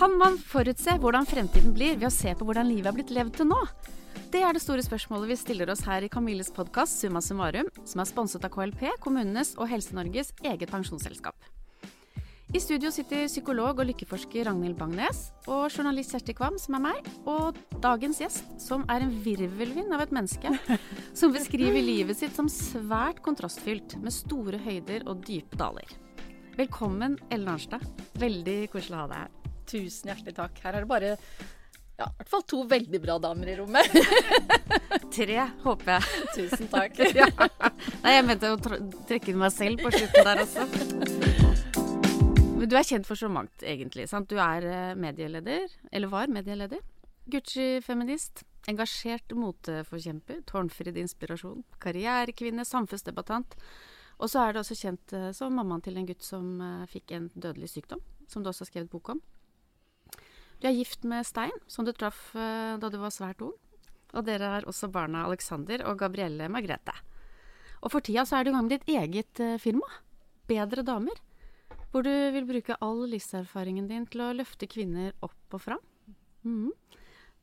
Kan man forutse hvordan fremtiden blir ved å se på hvordan livet er blitt levd til nå? Det er det store spørsmålet vi stiller oss her i Camilles podkast Summa summarum, som er sponset av KLP, kommunenes og Helse-Norges eget pensjonsselskap. I studio sitter psykolog og lykkeforsker Ragnhild Bangnes og journalist Kjersti Kvam, som er meg, og dagens gjest, som er en virvelvind av et menneske som beskriver livet sitt som svært kontrastfylt, med store høyder og dype daler. Velkommen, Ellen Arnstad. Veldig koselig å ha deg her. Tusen hjertelig takk. Her er det bare ja, i hvert fall to veldig bra damer i rommet. Tre, håper jeg. Tusen takk. ja. Nei, jeg mente å trekke inn meg selv på slutten der også. Men du er kjent for så mangt, egentlig. sant? Du er eh, medieleder, eller var medieleder. Gucci-feminist. Engasjert moteforkjemper. Tårnfrid inspirasjon. Karrierekvinne. Samfunnsdebattant. Og så er du også kjent eh, som mammaen til en gutt som eh, fikk en dødelig sykdom, som du også har skrevet bok om. Du er gift med Stein, som du traff uh, da du var svært ung. Og dere har også barna Alexander og Gabrielle Margrethe. Og for tida så er du i gang med ditt eget uh, firma, Bedre damer. Hvor du vil bruke all livserfaringen din til å løfte kvinner opp og fram. Mm.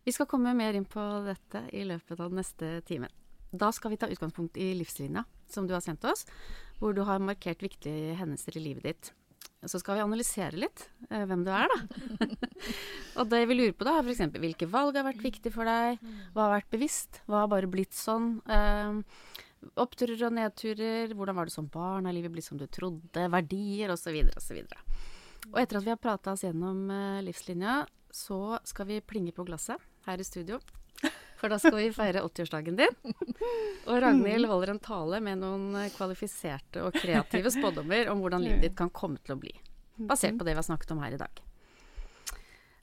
Vi skal komme mer inn på dette i løpet av den neste timen. Da skal vi ta utgangspunkt i livslinja som du har sendt oss, hvor du har markert viktige hendelser i livet ditt. Så skal vi analysere litt eh, hvem du er, da. og det vi lurer på, da, er f.eks. hvilke valg har vært viktig for deg? Hva har vært bevisst? Hva har bare blitt sånn? Eh, oppturer og nedturer. Hvordan var det som barn? Har livet blitt som du trodde? Verdier, osv., osv. Og etter at vi har prata oss gjennom eh, livslinja, så skal vi plinge på glasset her i studio. For da skal vi feire 80-årsdagen din. Og Ragnhild holder en tale med noen kvalifiserte og kreative spådommer om hvordan livet ditt kan komme til å bli. Basert på det vi har snakket om her i dag.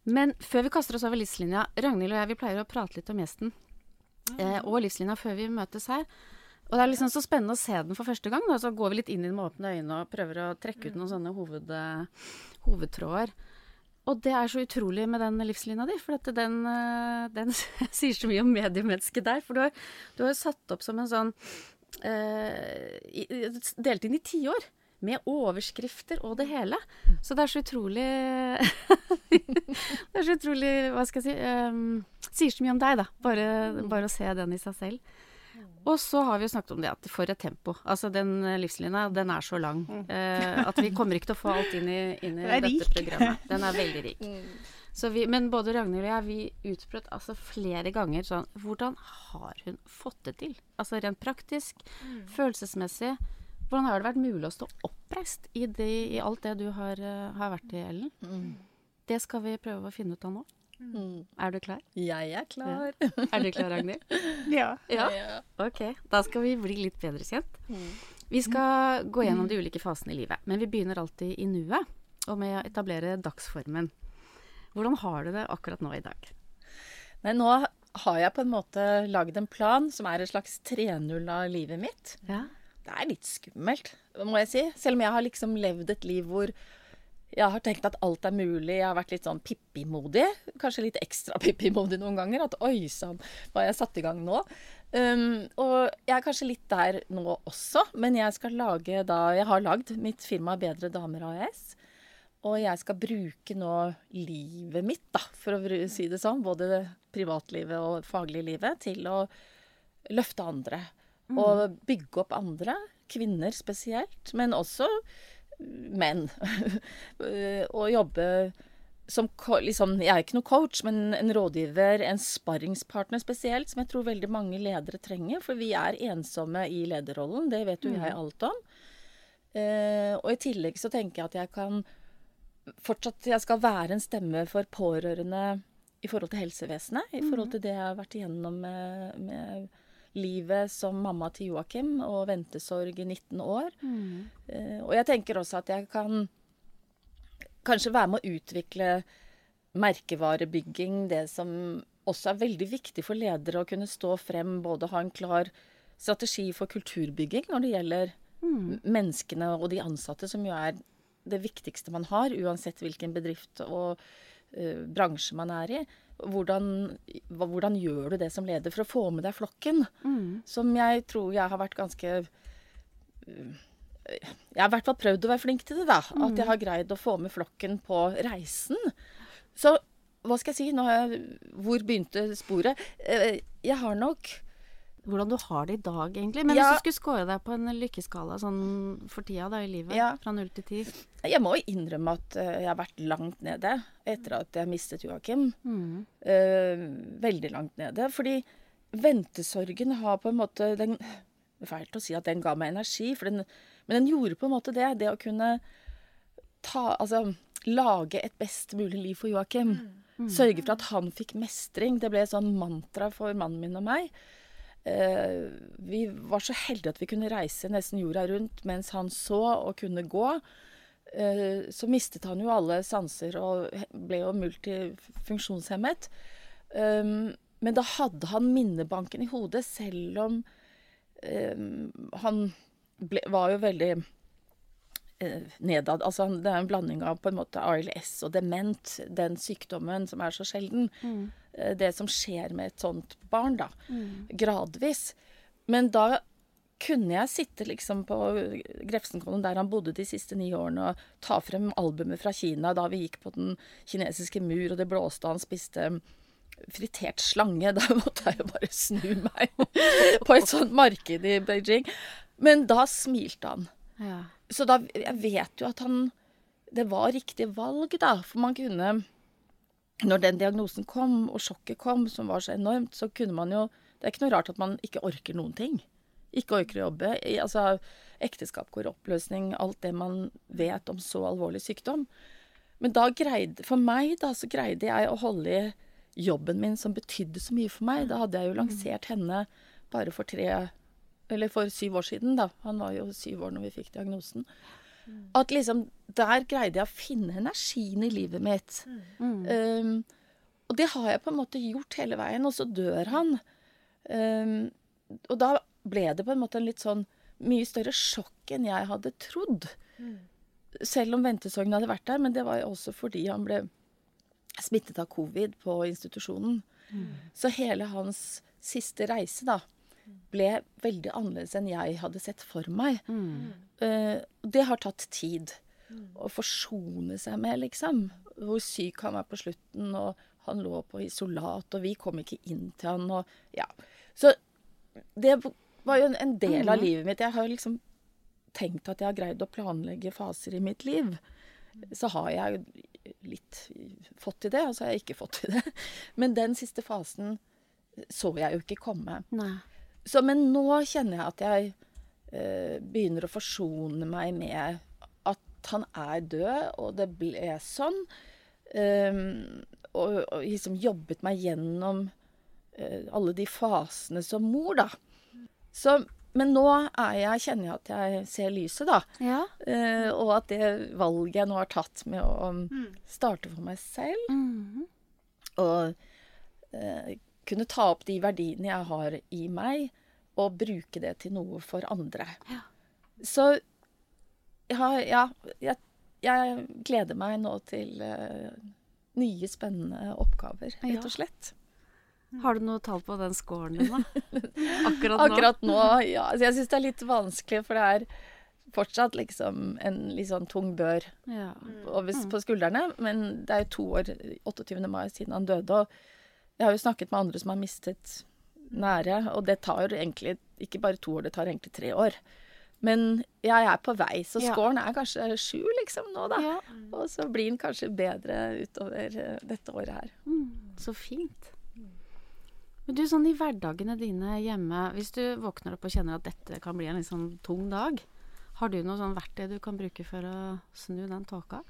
Men før vi kaster oss over livslinja, Ragnhild og jeg vi pleier å prate litt om gjesten. Eh, og livslinja før vi møtes her. Og det er liksom så spennende å se den for første gang. Da. Så går vi litt inn i den med åpne øyne og prøver å trekke ut noen sånne hoved, hovedtråder. Og det er så utrolig med den livslinja di, for den, eh, den, sier så mye om mediemennesket der. For du har, du har satt opp som en sånn eh, Delt inn i tiår. Med overskrifter og det hele. Så det er så utrolig Det er så utrolig Hva skal jeg si um, Sier så mye om deg, da. Bare, bare å se den i seg selv. Og så har vi jo snakket om det at for et tempo. Altså den livslinja, den er så lang eh, at vi kommer ikke til å få alt inn i, inn i dette rik. programmet. Den er veldig rik. Mm. Vi, men både Ragnhild og jeg, vi utbrøt altså flere ganger sånn Hvordan har hun fått det til? Altså rent praktisk, mm. følelsesmessig. Hvordan har det vært mulig å stå oppreist i, det, i alt det du har, uh, har vært i, Ellen? Mm. Det skal vi prøve å finne ut av nå. Mm. Er du klar? Jeg er klar. Ja. Er du klar, Ragnhild? ja. ja. Ok, da skal vi bli litt bedre kjent. Mm. Vi skal gå gjennom de ulike fasene i livet, men vi begynner alltid i nuet, og med å etablere dagsformen. Hvordan har du det akkurat nå i dag? Nei, nå har jeg på en måte lagd en plan som er et slags 3-0 av livet mitt. Ja. Det er litt skummelt, må jeg si. Selv om jeg har liksom levd et liv hvor jeg har tenkt at alt er mulig. Jeg har vært litt sånn Pippi-modig. Kanskje litt ekstra Pippi-modig noen ganger. At oi sann, hva jeg satt i gang nå? Um, og jeg er kanskje litt der nå også, men jeg skal lage da Jeg har lagd mitt firma Bedre Damer AS. Og jeg skal bruke nå livet mitt, da, for å si det sånn, både privatlivet og fagliglivet, til å løfte andre. Mm. Og bygge opp andre. Kvinner spesielt. Men også menn. og jobbe som liksom, Jeg er ikke noe coach, men en rådgiver, en sparringspartner spesielt, som jeg tror veldig mange ledere trenger. For vi er ensomme i lederrollen. Det vet jo mm. jeg alt om. Eh, og i tillegg så tenker jeg at jeg kan fortsatt Jeg skal være en stemme for pårørende i forhold til helsevesenet. I forhold mm. til det jeg har vært igjennom med, med livet som mamma til Joakim og ventesorg i 19 år. Mm. Uh, og jeg tenker også at jeg kan kanskje være med å utvikle merkevarebygging, det som også er veldig viktig for ledere å kunne stå frem, både ha en klar strategi for kulturbygging når det gjelder mm. menneskene og de ansatte, som jo er det viktigste man har, uansett hvilken bedrift og uh, bransje man er i hvordan, hvordan, gjør du det som leder for å få med deg flokken? Mm. Som jeg tror jeg har vært ganske Jeg har i hvert fall prøvd å være flink til det, da. Mm. At jeg har greid å få med flokken på reisen. Så hva skal jeg si? Jeg, hvor begynte sporet? Eh, jeg har nok Hvordan du har det i dag, egentlig. Men Ja. hvis du skulle score deg på en lykkeskala sånn for tida da i livet, Ja. fra null til ti Jeg må jo innrømme at eh, jeg har vært langt nede etter at jeg mistet Joakim. mm. Uh, veldig langt nede. Fordi ventesorgen har på en måte den, Det er fælt å si at den ga meg energi, for den, men den gjorde på en måte det. Det å kunne ta Altså lage et best mulig liv for Joakim. Sørge for at han fikk mestring. Det ble et sånn mantra for mannen min og meg. Eh, vi var så heldige at vi kunne reise nesten jorda rundt mens han så og kunne gå. Eh, så mistet han jo alle sanser og ble jo multifunksjonshemmet. Um, men da hadde han minnebanken i hodet, selv om han ble, var jo veldig eh, nedad. Altså, det er en blanding av på en måte ALS og dement, den sykdommen som er så sjelden. Eh, Det som skjer med et sånt barn, da. Gradvis. Men da kunne jeg sitte liksom på Grefsenkollen der han bodde de siste ni årene, og ta frem albumet fra Kina da vi gikk på den kinesiske mur, og det blåste, og han spiste fritert slange. Da måtte jeg jo bare snu meg på et sånt marked i Beijing. Men da smilte han. Ja. Så da Jeg vet jo at han Det var riktig valg, da. For man kunne Når den diagnosen kom, og sjokket kom, som var så enormt, så kunne man jo Det er ikke noe rart at man ikke orker noen ting. Ikke orker å jobbe. Altså, ekteskap går i oppløsning, alt det man vet om så alvorlig sykdom. Men da greide For meg, da, så greide jeg å holde i jobben min som betydde så mye for meg. Da hadde jeg jo lansert henne bare for tre Eller for syv år siden, da. Han var jo syv år når vi fikk diagnosen. At liksom Der greide jeg å finne energien i livet mitt. Um, og det har jeg på en måte gjort hele veien, og så dør han. Um, og da ble det på en måte en litt sånn mye større sjokk enn jeg hadde trodd. Selv om ventesorgen hadde vært der, men det var jo også fordi han ble smittet av covid på institusjonen. Så hele hans siste reise da ble veldig annerledes enn jeg hadde sett for meg. Eh, det har tatt tid å forsone seg med, liksom. Hvor syk han var på slutten, og han lå på isolat, og vi kom ikke inn til han, og ja. Så det var jo en, en del av livet mitt. Jeg har jo liksom tenkt at jeg har greid å planlegge faser i mitt liv. Så har jeg litt fått til det, og så har jeg ikke fått til det. Men den siste fasen så jeg jo ikke komme. Nei. Så, men nå kjenner jeg at jeg eh, begynner å forsone meg med at han er død, og det ble sånn. Um, og, og liksom jobbet meg gjennom uh, alle de fasene som mor, da. Så, men nå er jeg, kjenner jeg at jeg ser lyset, da. Ja. Uh, og at det valget jeg nå har tatt med å um, starte for meg selv, Mhm. og eh, kunne ta opp de verdiene jeg har i meg, og bruke det til noe for andre. Ja. Så ja, ja jeg, jeg gleder meg nå til uh, nye, spennende oppgaver, rett og slett. Har du noe tall på den scoren din, da? Akkurat nå? Akkurat nå, ja. Altså, jeg syns det er litt vanskelig, for det er fortsatt liksom en litt sånn tung bør Ja. på, på skuldrene. Men det er jo to år, 28. mai, siden han døde. Og jeg har jo snakket med andre som har mistet nære, og det tar egentlig ikke bare to år, det tar egentlig tre år. Men jeg er på vei, så scoren er kanskje sju liksom nå, da. Ja. Og så blir den kanskje bedre utover eh, dette året her. Mm, så fint. Men du, sånn i hverdagene dine hjemme, hvis du våkner opp og kjenner at dette kan bli en litt sånn tung dag, har du noe sånn verktøy du kan bruke for å snu den tåka?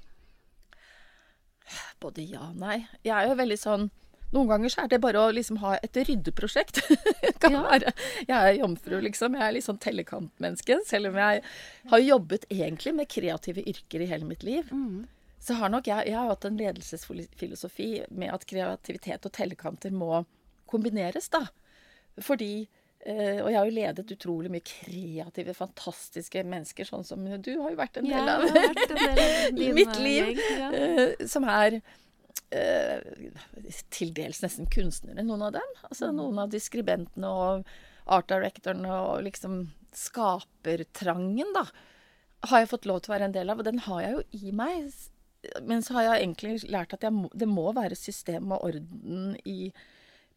Både ja og nei. Jeg er jo veldig sånn Noen ganger så er det bare å liksom ha et ryddeprosjekt. kan Ja. være. Jeg er jomfru, liksom. Jeg er litt sånn tellekantmenneske. Selv om jeg har jobbet egentlig med kreative yrker i hele mitt liv. Mm. Så har nok jeg, jeg har hatt en ledelsesfilosofi med at kreativitet og tellekanter må kombineres, da. Fordi eh, Og jeg har jo ledet utrolig mye kreative, fantastiske mennesker, sånn som du har jo vært en del av. ja, vært en del av mitt eh, liv. gjeng, ja. eh, som er eh, til dels nesten kunstnere, noen av dem. Altså Mm. noen av de skribentene og art directorene og liksom skapertrangen, da, har jeg fått lov til å være en del av. Og den har jeg jo i meg. Men så har jeg egentlig lært at må, det må være system og orden i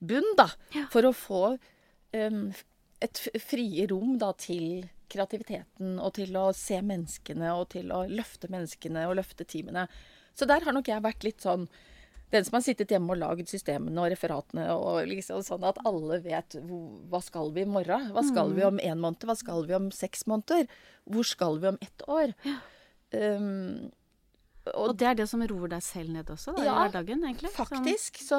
bunn, da. Ja. For å få um, et frie rom da til kreativiteten og til å se menneskene og til å løfte menneskene og løfte teamene. Så der har nok jeg vært litt sånn den som har sittet hjemme og laget systemene og referatene og liksom sånn at alle vet hva skal vi i morgen? Hva skal vi om én måned? Hva skal vi om seks måneder? Hvor skal vi om ett år? Um, Og det er det som roer deg selv ned også, da, i hverdagen, egentlig. Ja, faktisk. Så,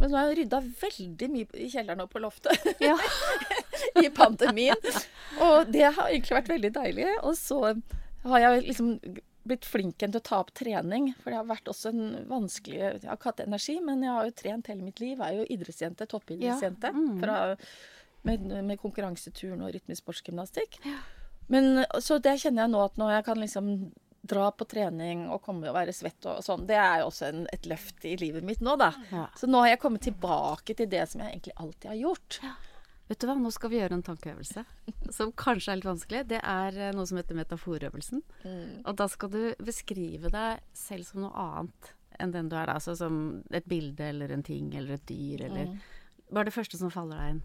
men nå har jeg rydda veldig mye i kjelleren og på loftet ja. i pandemien. Og det har egentlig vært veldig deilig. Og så har jeg liksom blitt flink til å ta opp trening. For det har vært også en vanskelig Jeg har ikke hatt energi, men jeg har jo trent hele mitt liv. Jeg er jo idrettsjente. Toppidrettsjente. Ja, mm. Fra, med, med konkurranseturn og rytmisk sportsgymnastikk. Men så det kjenner jeg nå at når jeg kan liksom dra på trening og komme og være svett og sånn, det er jo også en, et løft i livet mitt nå, da. Ja. Så nå har jeg kommet tilbake til det som jeg egentlig alltid har gjort. Vet du hva, nå skal vi gjøre en tankeøvelse som kanskje er litt vanskelig. Det er eh, noe som heter metaforøvelsen. Og da skal du beskrive deg selv som noe annet enn den du er. Altså som et bilde eller en ting eller et dyr eller Hva er det første som faller deg inn?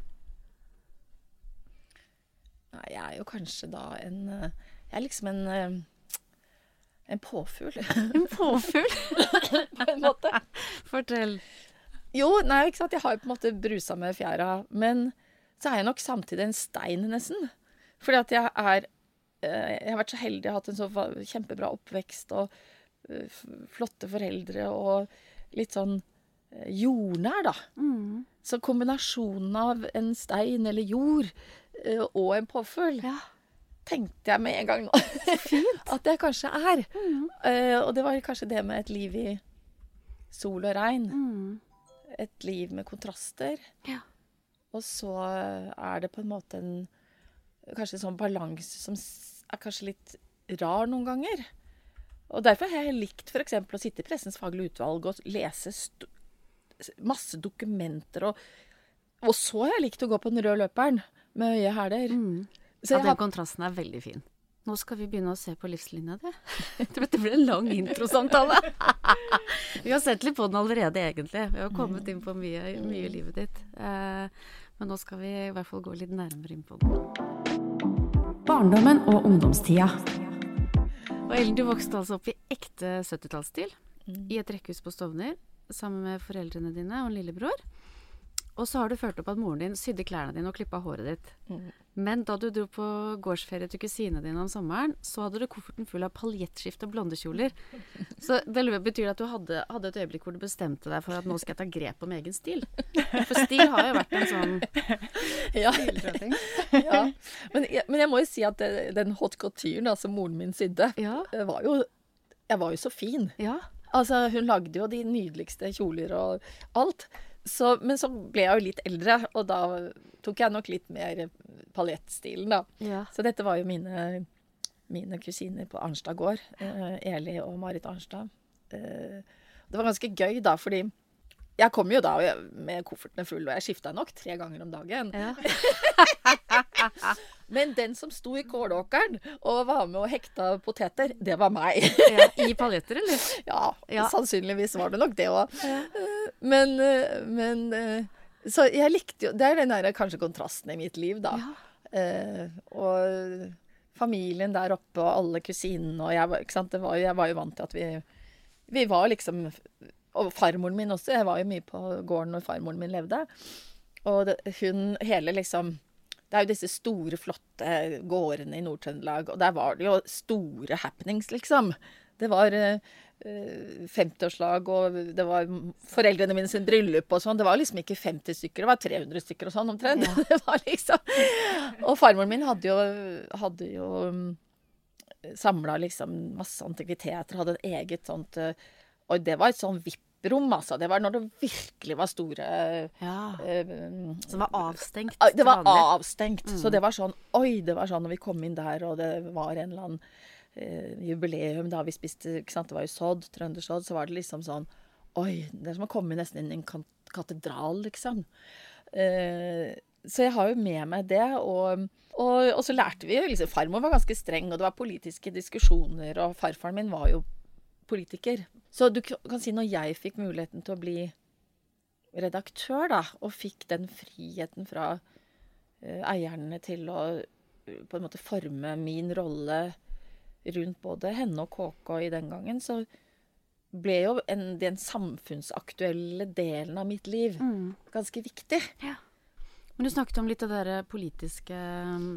Nei, jeg er jo kanskje da en eh, Jeg er liksom en eh, en påfugl, En påfugl? på en måte. Fortell. Jo, nei, ikke sant. Jeg har jo på en måte brusa med fjæra. Men så er jeg nok samtidig en stein, nesten. Fordi at jeg er eh, Jeg har vært så heldig, har hatt en så kjempebra oppvekst og eh, flotte foreldre og litt sånn eh, jordnær, da. Mm. Så kombinasjonen av en stein eller jord og en påfugl Ja. tenkte jeg med en gang nå at jeg kanskje er. Eh, og det var kanskje det med et liv i sol og regn. Mm. Et liv med kontraster. Ja. Og så er det på en måte en Kanskje en sånn balanse som er kanskje litt rar noen ganger. Og derfor har jeg likt f.eks. å sitte i Pressens faglige utvalg og lese masse dokumenter. Og, og så har jeg likt å gå på den røde løperen med høye hæler. Mm. Ja, den har kontrasten er veldig fin. Nå skal vi begynne å se på livslinja di. Dette ble en lang introsamtale. vi har sett litt på den allerede, egentlig. Vi har kommet inn på mye, mye i livet ditt. Eh, men nå skal vi i hvert fall gå litt nærmere inn på den. Barndommen og ungdomstida. Og Ellen, du vokste altså opp i ekte 70-tallsstil. I et rekkehus på Stovner sammen med foreldrene dine og en lillebror. Og så har du ført opp at moren din sydde klærne dine og klippa håret ditt. Men da du dro på gårdsferie til kusinene dine om sommeren, så hadde du kofferten full av paljettskift og blondekjoler. Så det betyr at du hadde, hadde et øyeblikk hvor du bestemte deg for at nå skal jeg ta grep om egen stil? For stil har jo vært en sånn ja. ja. Men, men jeg må jo si at den hot couturen som moren min sydde, Ja. eh, var jo Jeg var jo så fin. Ja. Altså, hun lagde jo de nydeligste kjoler og alt. Så, men så ble jeg jo litt eldre, og da tok jeg nok litt mer paljettstilen, da. ja. Så dette var jo mine, mine kusiner på Arnstad gård. Eh, Eli og Marit Arnstad. Eh, det var ganske gøy, da, fordi jeg kom jo da med koffertene fulle, og jeg skifta nok tre ganger om dagen. ja. Men den som sto i kålåkeren og var med og hekta poteter, det var meg. ja. I paljetter, eller? ja, Ja. sannsynligvis var det nok det òg. Men, eh, men eh, Så jeg likte jo Det er den der kanskje kontrasten i mitt liv, da. Eh, og familien der oppe og alle kusinene og jeg, var, jeg var jo vant til at vi Vi var liksom Og farmoren min også. Jeg var jo mye på gården når farmoren min levde. Og det, hun hele liksom Det er jo disse store, flotte gårdene i Nord-Trøndelag, og der var det jo store happenings, liksom. Det var eh, eh, 50-årslag, og det var foreldrene mine sin bryllup og sånn. Det var liksom ikke 50 stykker, det var 300 stykker og sånn omtrent. Det var liksom Og farmoren min hadde jo, hadde jo samla liksom masse antikviteter, hadde et eget sånt eh, Og det var et sånn VIP-rom, altså. Det var når det virkelig var store ja. eh, Som var avstengt Det var avstengt. Så det var sånn Oi, det var sånn når vi kom inn der, og det var en eller annen eh, jubileum da vi spiste ikke sant? Det var jo sodd, trøndersodd. Så var det liksom sånn Oi, det er som å komme nesten inn i en katedral, liksom. Eh, så jeg har jo med meg det. Og, og, og så lærte vi jo liksom Farmor var ganske streng, og det var politiske diskusjoner, og farfaren min var jo politiker. Så du kan si når jeg fikk muligheten til å bli redaktør, da, og fikk den friheten fra eh, eierne til å eh, på en måte forme min rolle rundt både henne og KK i den gangen, så ble jo en, den samfunnsaktuelle delen av mitt liv Mm. ganske viktig. Men du snakket om litt av politiske,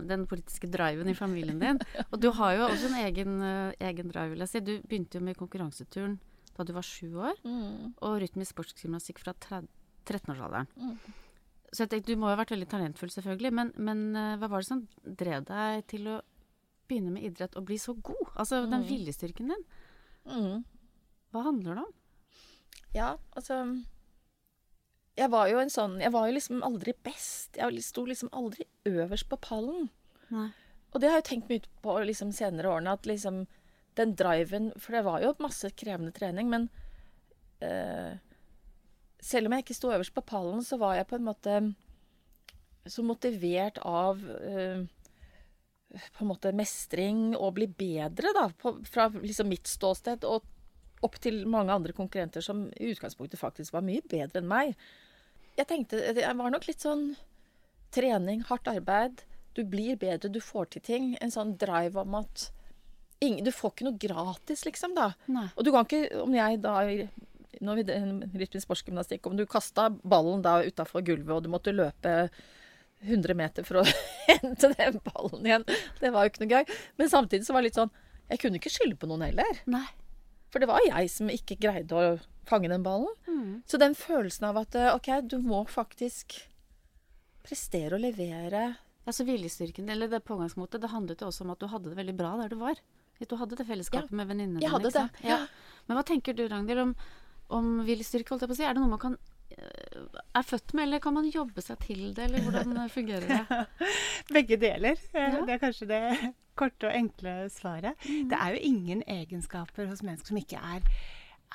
den politiske driven i familien din. Og du har jo også en egen, eh, egen drive, vil jeg si. Du begynte jo med konkurranseturen da du var sju år, og rytmisk sportsgymnastikk fra 13-årsalderen. Mm. Så jeg tenkte, du må jo ha vært veldig talentfull, selvfølgelig. Men, men eh, hva var det som drev deg til å begynne med idrett og bli så god? Altså den Mm. viljestyrken din. Mm. Hva handler det om? Ja, altså Jeg var jo en sånn Jeg var jo liksom aldri best. Jeg sto liksom aldri øverst på pallen. Nei. Og det har jeg tenkt mye på liksom senere årene, at liksom den driven For det var jo masse krevende trening, men eh, selv om jeg ikke sto øverst på pallen, så var jeg på en måte så motivert av eh, på en måte mestring og bli bedre, da, på, fra liksom mitt ståsted og opp til mange andre konkurrenter som i utgangspunktet faktisk var mye bedre enn meg. Jeg tenkte Jeg var nok litt sånn trening, hardt arbeid. Du blir bedre, du får til ting. En sånn drive om at ingen, Du får ikke noe gratis, liksom, da. Nei. Og du kan ikke, om jeg da Når vi rytmisk sportsgymnastikk, om du kasta ballen da utafor gulvet, og du måtte løpe 100 meter for å hente den ballen igjen, det var jo ikke noe gøy. Men samtidig så var det litt sånn Jeg kunne ikke skylde på noen heller. Nei. For det var jeg som ikke greide å fange den ballen. Mm. Så den følelsen av at eh, OK, du må faktisk prestere og levere Altså viljestyrken, eller det pågangsmotet, det handlet jo også om at du hadde det veldig bra der du var. Du hadde det fellesskapet med venninnene Jeg hadde det, ja. Men hva tenker du, Ragnhild, om, om viljestyrke, holdt jeg på å si? Er det noe man kan øh, er født med, eller kan man jobbe seg til det, eller hvordan fungerer det? Begge deler. Eh, Ja. Det er kanskje det korte og enkle svaret. Det er jo ingen egenskaper hos mennesker som ikke er,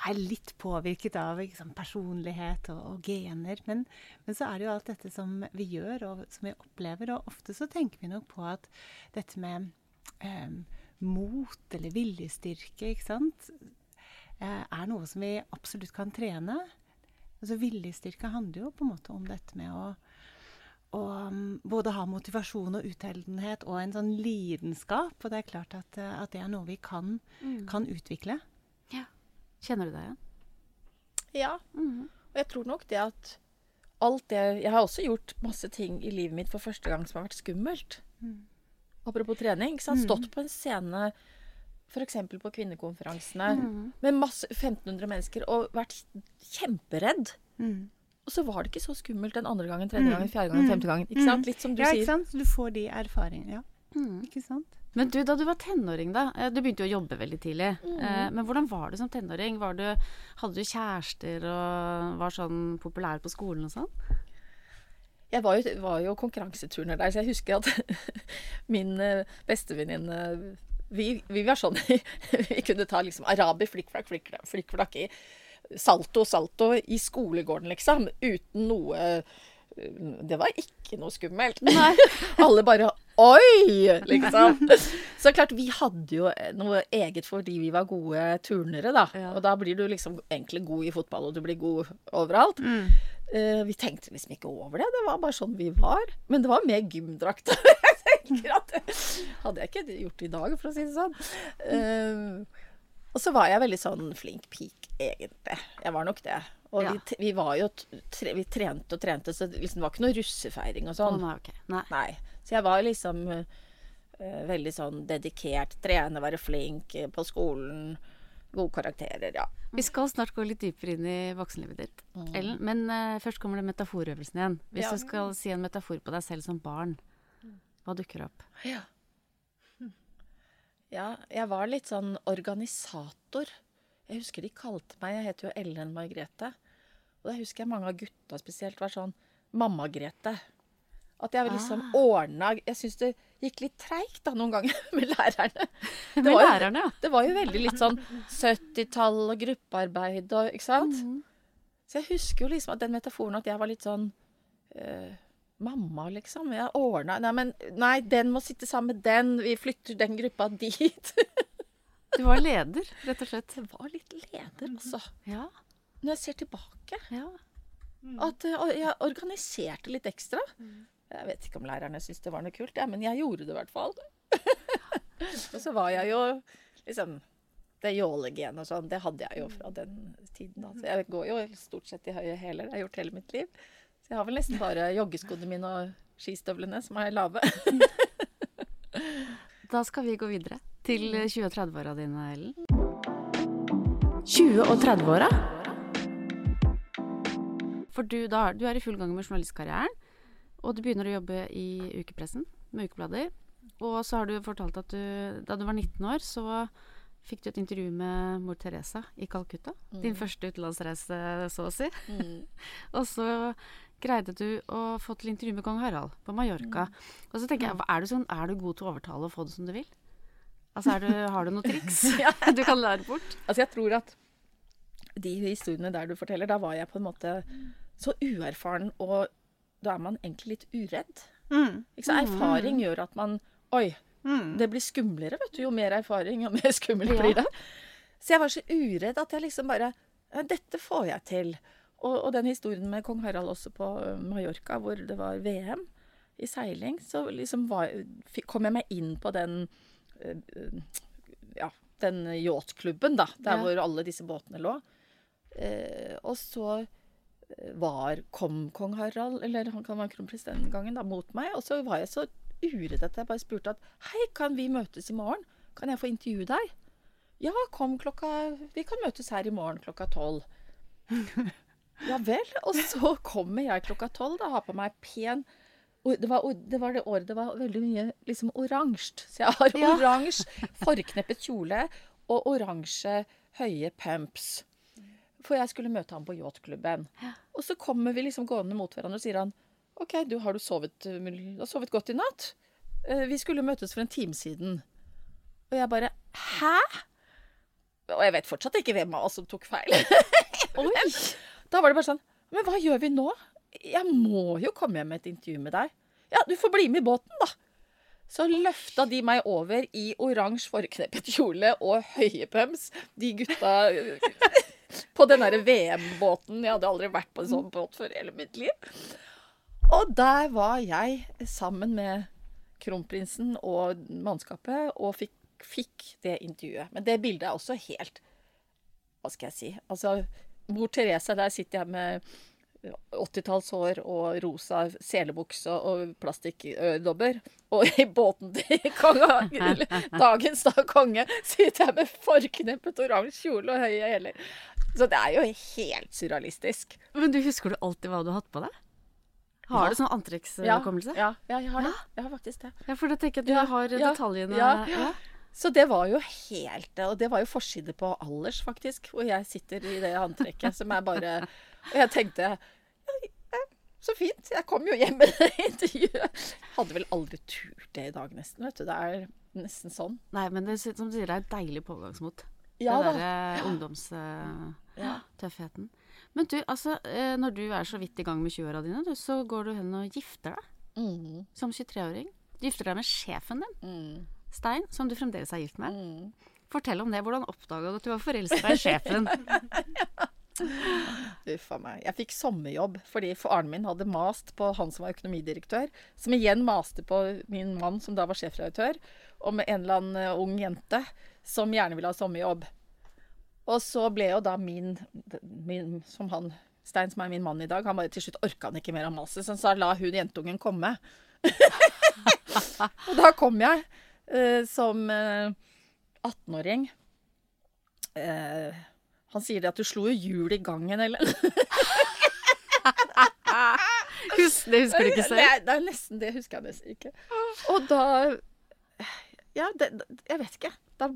er litt påvirket av liksom, personlighet og, og gener. Men, men så er det jo alt dette som vi gjør og som vi opplever. Og ofte så tenker vi nok på at dette med eh, mot eller viljestyrke, ikke sant, eh, er noe som vi absolutt kan trene. Altså Viljestyrke handler jo på en måte om dette med å og um, både ha motivasjon og utholdenhet og en sånn lidenskap. Og det er klart at, eh, at det er noe vi kan, kan utvikle. Ja. Kjenner du deg igjen? Ja. Og jeg tror nok det at alt det Jeg har også gjort masse ting i livet mitt for første gang som har vært skummelt. Apropos trening. Ikke sant? Stått på en scene f.eks. på kvinnekonferansene med masse 1500 mennesker og vært kjemperedd. Og så var det ikke så skummelt den andre gangen, tredje gangen, fjerde gangen, femte gangen. Ikke sant? Litt som du ja, sier. ikke sant? Du får de erfaringene. Ja, Mm. ikke sant? Men du, da du var tenåring, da. eh, Du begynte jo å jobbe veldig tidlig. Eh, men hvordan var du som tenåring? Var du, hadde du kjærester og var sånn populær på skolen og sånn? Jeg var jo, var jo konkurranseturner der, så jeg husker at min eh, bestevenninne vi, vi var sånn Vi kunne ta liksom araber, flikkflakk, flikkflakk, flikkflakk i salto, salto i skolegården, liksom. Uten noe Det var ikke noe skummelt. Alle bare Oi! Liksom. Så klart, vi hadde jo noe eget fordi vi var gode turnere, da. Ja. Og da blir du liksom egentlig god i fotball, og du blir god overalt. Eh, vi tenkte liksom ikke over det. Det var bare sånn vi var. Men det var med gymdrakt. hadde jeg ikke gjort i dag, for å si det sånn. Uh, og så var jeg veldig sånn flink pik, egentlig. Jeg var nok det. Og Ja. vi, vi var jo tre, Vi trente og trente, så det liksom var ikke noe russefeiring og sånn. nei, okay. Nei. Nei. Så jeg var liksom uh, veldig sånn dedikert. Trene, være flink eh, på skolen. Gode karakterer, ja. Vi skal snart gå litt dypere inn i voksenlivet ditt, Ellen. Men uh, først kommer det metaforøvelsen igjen. Hvis Ja. du skal si en metafor på deg selv som barn, hva dukker opp? Ja. Ja, jeg var litt sånn organisator. Jeg husker de kalte meg Jeg heter jo Ellen Margrethe. Og da husker jeg mange av gutta spesielt var sånn Mamma-Grete. At jeg liksom Ah. ordna Jeg syns det gikk litt treigt da noen ganger med lærerne. Det Med var jo- lærerne, ja. Det var jo veldig litt sånn 70-tall og gruppearbeid og Ikke sant? Mhm. Så jeg husker jo liksom at den metaforen at jeg var litt sånn eh, Mamma, liksom. Jeg ordna nei, men, nei, den må sitte sammen med den. Vi flytter den gruppa dit. Du var leder, rett og slett. Jeg var litt leder, altså. Ja. Når jeg ser tilbake. ja. At eh, jeg organiserte litt ekstra. Jeg vet ikke om lærerne syntes det var noe kult, ja, men jeg gjorde det i hvert fall. og så var jeg jo liksom Det jålegenet og sånn, det hadde jeg jo fra den tiden. Altså. Jeg går jo stort sett i høye hæler. Det har jeg gjort hele mitt liv. Så jeg har vel nesten bare joggeskoene mine og skistøvlene som er lave. Da skal vi gå videre til 20- og 30-åra dine, Ellen. 20- og 30-åra. For du, da, du er i full gang med journalistkarrieren, og du begynner å jobbe i ukepressen med ukeblader. Og så har du fortalt at du, da du var 19 år, så fikk du et intervju med mor Teresa i Calcutta. Din første utenlandsreise, så å si. og så greide du å få til intervju med kong Harald på Mallorca. Og så tenker jeg, er du, sånn, er du god til å overtale og få det som du vil? Altså, du, har du noen triks du kan lære bort? Altså, jeg tror at de historiene der du forteller, da var jeg på en måte så uerfaren, og da er man egentlig litt uredd. Mm. Erfaring gjør at man Oi, det blir skumlere, vet du. Jo mer erfaring, jo mer skummelt blir det. Så jeg var så uredd at jeg liksom bare Dette får jeg til. Og, og den historien med kong Harald også på Mallorca, hvor det var VM i seiling, så liksom var, kom jeg meg inn på den Ja, den yachtklubben, da. Der Ja. hvor alle disse båtene lå. Eh, og så var, kom kong Harald, eller han kan være kronprins den gangen, da, mot meg. Og så var jeg så uredd at jeg bare spurte at Hei, kan vi møtes i morgen? Kan jeg få intervjue deg? Ja, kom klokka Vi kan møtes her i morgen klokka tolv. Ja vel. Og så kommer jeg klokka tolv, da, har på meg pen det var, det var det året det var veldig mye liksom oransje. Så jeg har Ja. oransje forkneppet kjole og oransje høye pumps. For jeg skulle møte ham på yachtklubben. Og så kommer vi liksom gående mot hverandre og sier han OK, du, har du sovet, uh, du har sovet godt i natt? Eh, Vi skulle møtes for en time siden. Og jeg bare Hæ? Og jeg vet fortsatt ikke hvem av oss som tok feil. Da var det bare sånn Men hva gjør vi nå? Jeg må jo komme hjem med et intervju med deg. Ja, du får bli med i båten, da. Så løfta de meg over i oransje forkneppet kjole og høye pumps. De gutta på den derre VM-båten. Jeg hadde aldri vært på en sånn båt før i hele mitt liv. Og der var jeg sammen med kronprinsen og mannskapet og fikk, fikk det intervjuet. Men det bildet er også helt Hva skal jeg si? Altså, mor Teresa, der sitter jeg med 80-tallshår og rosa selebukse og plastikkdobber. Og i båten til kong, dagens da konge sitter jeg med forkneppet oransje kjole og høye hæler. Så det er jo helt surrealistisk. Men du husker du alltid hva du har hatt på deg? Har Ja. du sånn antrekkshukommelse? Ja, ja, jeg har det. Jeg har faktisk det. Ja, for da tenker jeg at du har detaljene ja. ja. Så det var jo helt Og det var jo forside på Allers, faktisk. Hvor jeg sitter i det antrekket som er bare Og jeg tenkte ja, ja, Så fint. Jeg kom jo hjem med det intervjuet. Hadde vel aldri turt det i dag, nesten. vet du. Det er nesten sånn. Nei, men det som du sier, det er et deilig pågangsmot. Ja Den derre Ja. ungdomstøffheten. Men du, altså, eh, når du er så vidt i gang med 20-åra dine, du, så går du hen og gifter deg Mm, som 23-åring. Du gifter deg med sjefen din, mm, Stein, som du fremdeles er gift med. mm. Fortell om det. Hvordan oppdaga du at du var forelska i sjefen? Uff a meg. Jeg fikk sommerjobb fordi faren min hadde mast på han som var økonomidirektør, som igjen maste på min mann, som da var sjefredaktør, om en eller annen eh, ung jente som gjerne ville ha sommerjobb. Og så ble jo da min, min Som han Stein, som er min mann i dag, han bare til slutt orka han ikke mer av maset, så han sa la hun jentungen komme. og da kom jeg eh, som eh, 18-åring. Eh, han sier det at du slo jo hjul i gangen, eller det husker du ikke Det selv? er, det er nesten det husker jeg nesten ikke. Og da Ja, det, jeg vet ikke. Da,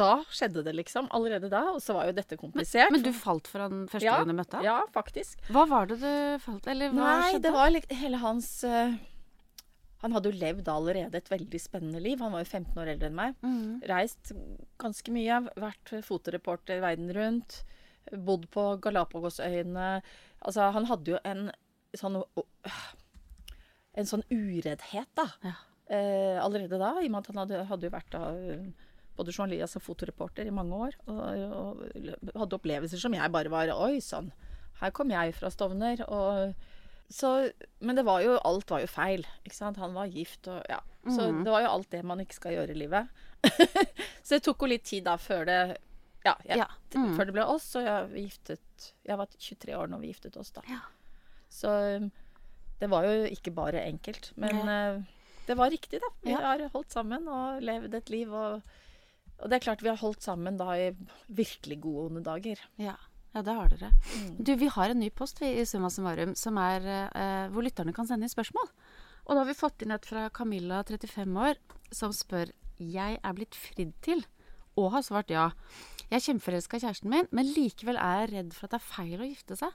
da skjedde det liksom. Allerede da. Og så var jo dette komplisert. Men du falt for han første ja, gang du møtte ham? Ja, faktisk. Hva var det du falt Eller hva Nei, skjedde? det var hele hans eh, Han hadde jo levd allerede et veldig spennende liv. Han var jo 15 år eldre enn meg. Mm. Reist ganske mye. Vært fotoreporter verden rundt. Bodd på Galapagosøyene. Altså, han hadde jo en sånn En sånn ureddhet, da. Ja. Eh, allerede da, i og med at han hadde, hadde jo vært da eh, både journalist og fotoreporter i mange år. Og, og hadde opplevelser som jeg bare var Oi sann, her kom jeg fra Stovner. Og, så, men det var jo, alt var jo feil. ikke sant? Han var gift og ja. Så Mhm. det var jo alt det man ikke skal gjøre i livet. så det tok jo litt tid da før det Ja, jeg, Ja. Mm. før det ble oss. Og jeg, giftet Jeg var 23 år når vi giftet oss, da. Ja. Så um, det var jo ikke bare enkelt. Men uh, det var riktig, da. Vi har holdt sammen og levd et liv. Og, og det er klart vi har holdt sammen da i virkelig gode onde dager. Ja. Ja, det har dere. Du, vi har en ny post vi, i Summa summarum som er eh, hvor lytterne kan sende inn spørsmål. Og da har vi fått inn et fra Camilla, 35 år, som spør Jeg er blitt fridd til, og har svart ja. Jeg er kjempeforelska i kjæresten min, men likevel er jeg redd for at det er feil å gifte seg.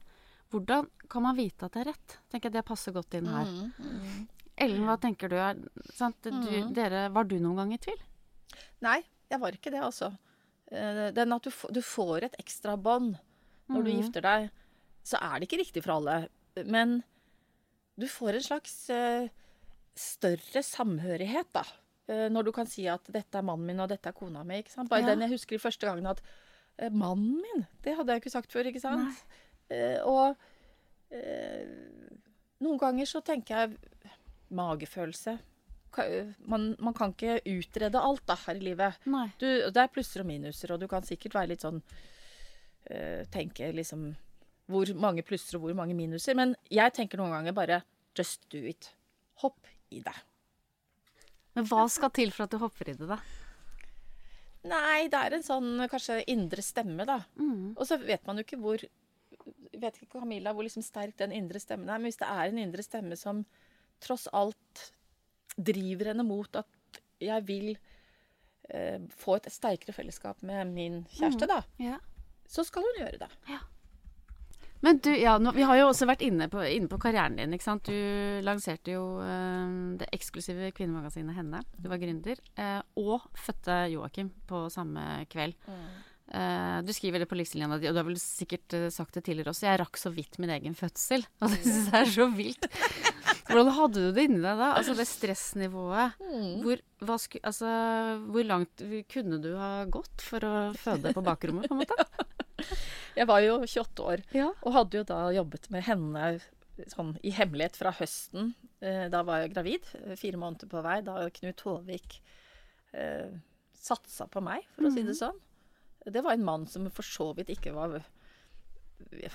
Hvordan kan man vite at det er rett? Tenker jeg Det passer godt inn her. Ellen, hva tenker du? Er, sant? Du, dere, var du noen gang i tvil? Nei, jeg var ikke det, altså. Eh, Den at du, du får et ekstra bånd når du gifter deg, så er det ikke riktig for alle. Men du får en slags uh, større samhørighet, da. Uh, når du kan si at 'dette er mannen min, og dette er kona mi'. ikke sant? Bare Ja. den jeg husker første gangen at uh, 'mannen min', det hadde jeg ikke sagt før, ikke sant? Og noen ganger så tenker jeg magefølelse. Man, man kan ikke utrede alt da, her i livet. Du, det er plusser og minuser, og du kan sikkert være litt sånn eh, Tenke liksom hvor mange plusser og hvor mange minuser. Men jeg tenker noen ganger bare just do it. Hopp i det. Men hva skal til for at du hopper i det, da? Nei, det er en sånn kanskje indre stemme, da. Mm. Og så vet man jo ikke hvor Vet ikke Camilla hvor liksom sterk den indre stemmen er. Men hvis det er en indre stemme som tross alt driver henne mot at jeg vil eh, få et sterkere fellesskap med min kjæreste, da, Ja. Så skal hun gjøre det. Men du, ja, nå, vi har jo også vært inne på, inne på karrieren din, ikke sant. Du lanserte jo eh, det eksklusive kvinnemagasinet Henne. Du var gründer. eh, og fødte Joakim på samme kveld. Eh, du skriver det på livslinja di, og du har vel sikkert uh, sagt det tidligere også. Jeg rakk så vidt min egen fødsel. Og det syns jeg er så vilt. Hvordan hadde du det inni deg da? Altså det stressnivået. Hvor, hva sku, altså, hvor langt kunne du ha gått for å føde på bakrommet, på en måte? Jeg var jo 28 år Ja. og hadde jo da jobbet med henne sånn i hemmelighet fra høsten. Eh, Da var jeg gravid, fire måneder på vei, da Knut Håvik eh, satsa på meg, for å si det sånn. Det var en mann som for så vidt ikke var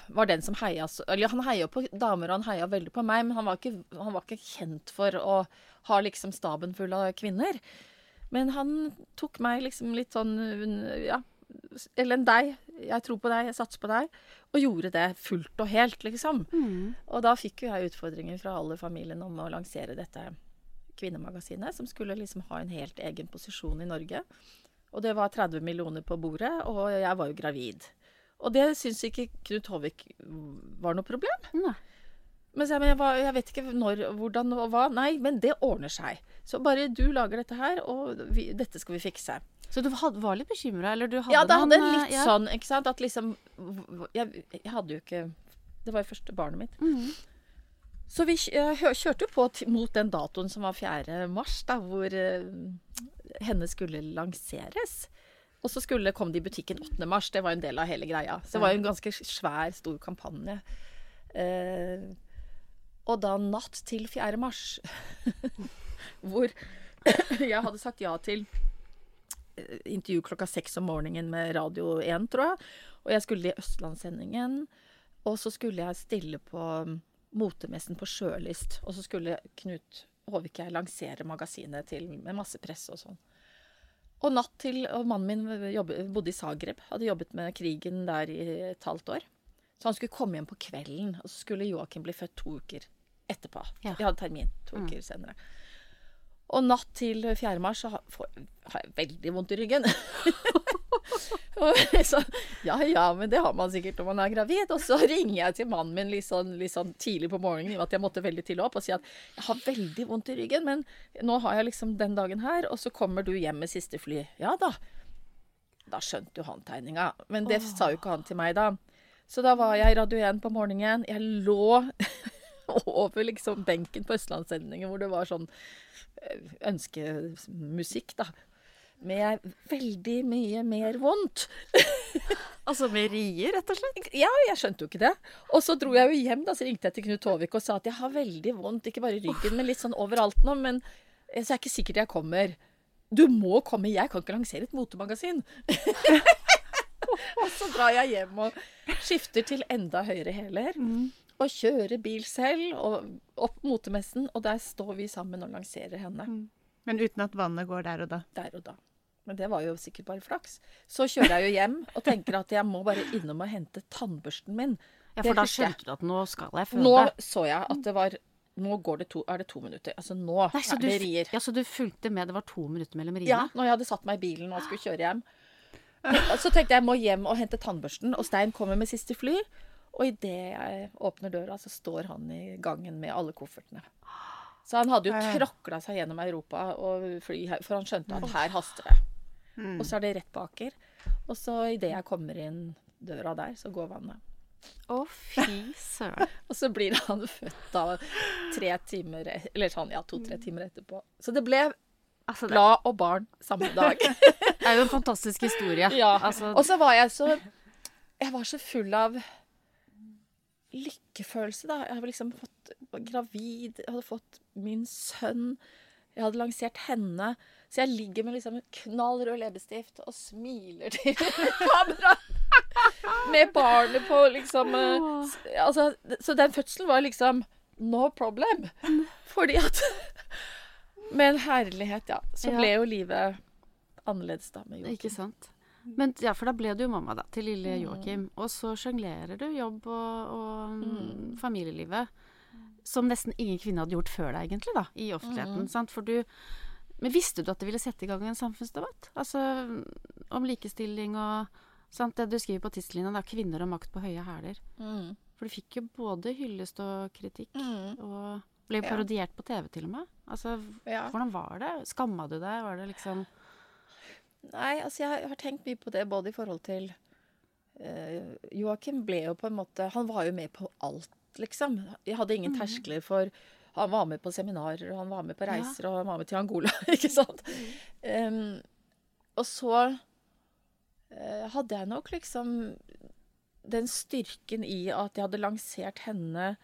var den som heia Eller han heia på damer, og han heia veldig på meg, men han var, ikke, han var ikke kjent for å ha liksom staben full av kvinner. Men han tok meg liksom litt sånn Ja, Ellen, deg. Jeg tror på deg, jeg satser på deg. Og gjorde det fullt og helt, liksom. Og da fikk jo jeg utfordringer fra alle familiene om å lansere dette kvinnemagasinet, som skulle liksom ha en helt egen posisjon i Norge. Og det var 30 millioner på bordet, og jeg var jo gravid. Og det syns ikke Knut Håvik var noe problem. Nei. Men jeg, men jeg, var, jeg vet ikke når, hvordan og hva. Nei, men det ordner seg. Så bare du lager dette her, og vi, dette skal vi fikse. Så du hadde, var litt bekymra, eller du hadde Ja, det hadde noen, eh, litt ja. sånn, ikke sant, at liksom jeg, jeg hadde jo ikke Det var jo første barnet mitt. Mhm. Så vi eh, kjørte jo på mot den datoen som var 4. mars, da, hvor eh, henne skulle lanseres. Og så skulle kom det i butikken 8. mars. Det var en del av hele greia. Så det var jo en ganske svær, stor kampanje. Eh, og da natt til 4. mars, hvor jeg hadde sagt ja til eh, intervju klokka seks om morgenen med Radio 1, tror jeg. Og jeg skulle i Østlandssendingen. Og så skulle jeg stille på mm, motemessen på Sjølyst. Og så skulle Knut Håvik jeg lansere magasinet til, med masse press og sånn. Og natt til Og mannen min jobbe, bodde i Zagreb. Hadde jobbet med krigen der i et halvt år. Så han skulle komme hjem på kvelden, og så skulle Joakim bli født to uker etterpå. Ja. Vi hadde termin to uker senere. Og natt til 4. mars så har har jeg veldig vondt i ryggen. og så, ja ja, men det har man sikkert når man er gravid. Og så ringer jeg til mannen min litt sånn, litt sånn tidlig på morgenen, i og med at jeg måtte veldig tidlig opp, og sier at jeg har veldig vondt i ryggen, men nå har jeg liksom den dagen her, og så kommer du hjem med siste fly. Ja da. Da skjønte jo han tegninga. Men det sa jo ikke han til meg da. Så da var jeg i Radio 1 på morgenen. Jeg lå over liksom benken på Østlandssendingen hvor det var sånn ønskemusikk, da. Med veldig mye mer vondt. Altså med rier, rett og slett? Ja, jeg skjønte jo ikke det. Og så dro jeg jo hjem, da, så ringte jeg til Knut Håvik og sa at jeg har veldig vondt, ikke bare i ryggen, men litt sånn overalt nå. Men så er jeg ikke sikkert jeg kommer. Du må komme, jeg kan ikke lansere et motemagasin. og så drar jeg hjem og skifter til enda høyere hæler. Og kjører bil selv og opp motemessen, og der står vi sammen og lanserer henne. Men uten at vannet går der og da. Der og da. Men det var jo sikkert bare flaks. Så kjører jeg jo hjem og tenker at jeg må bare innom og hente tannbørsten min. Ja, for da skjønte du at nå skal jeg føde. Nå så jeg at det var Nå går det to, er det to minutter. Altså nå Nei, er det rier. ja, så du fulgte med? Det var to minutter mellom riene? Ja, når jeg hadde satt meg i bilen og skulle kjøre hjem. Så tenkte jeg jeg må hjem og hente tannbørsten, og Stein kommer med siste fly. Og idet jeg åpner døra, så står han i gangen med alle koffertene. Så han hadde jo tråkla seg gjennom Europa og fly for han skjønte at her haster det. Og så er det rett på Aker. Og så idet jeg kommer inn døra der, så går vannet. Å, fy søren. Og så blir han født da tre timer Eller sånn, ja, to-tre timer etterpå. Så det ble Altså, blad og barn samme dag. det er jo en fantastisk historie. Ja. Altså, Og så var jeg så Jeg var så full av lykkefølelse, da. Jeg hadde liksom fått var gravid, jeg hadde fått min sønn. Jeg hadde lansert henne. Så jeg ligger med liksom en knall rød leppestift og smiler til kamera. Med barnet på liksom eh, altså, Så den fødselen var liksom no problem. Fordi at Med en herlighet, ja. Så ble jo livet annerledes da med Joakim. Ikke sant. Men ja, for da ble du jo mamma da, til lille Joakim. Og så sjonglerer du jobb og, og mm. familielivet. Som nesten ingen kvinne hadde gjort før deg, egentlig, da, i offentligheten. sant? For du Men visste du at det ville sette i gang en samfunnsdebatt? Altså om likestilling og sant? Det du skriver på tidslinja, da. 'Kvinner og makt på høye hæler'. Mm. For du fikk jo både hyllest og kritikk. Mm. Og ble jo Ja. parodiert på TV til og med. Altså, Ja. hvordan var det? Skamma du deg? Var det liksom Nei, altså jeg har tenkt mye på det både i forhold til uh, Joakim ble jo på en måte Han var jo med på alt, liksom. Jeg hadde ingen terskler for Han var med på seminarer, og han var med på reiser, og han var med til Angola, ikke sant. Em, og så uh, hadde jeg nok liksom den styrken i at jeg hadde lansert henne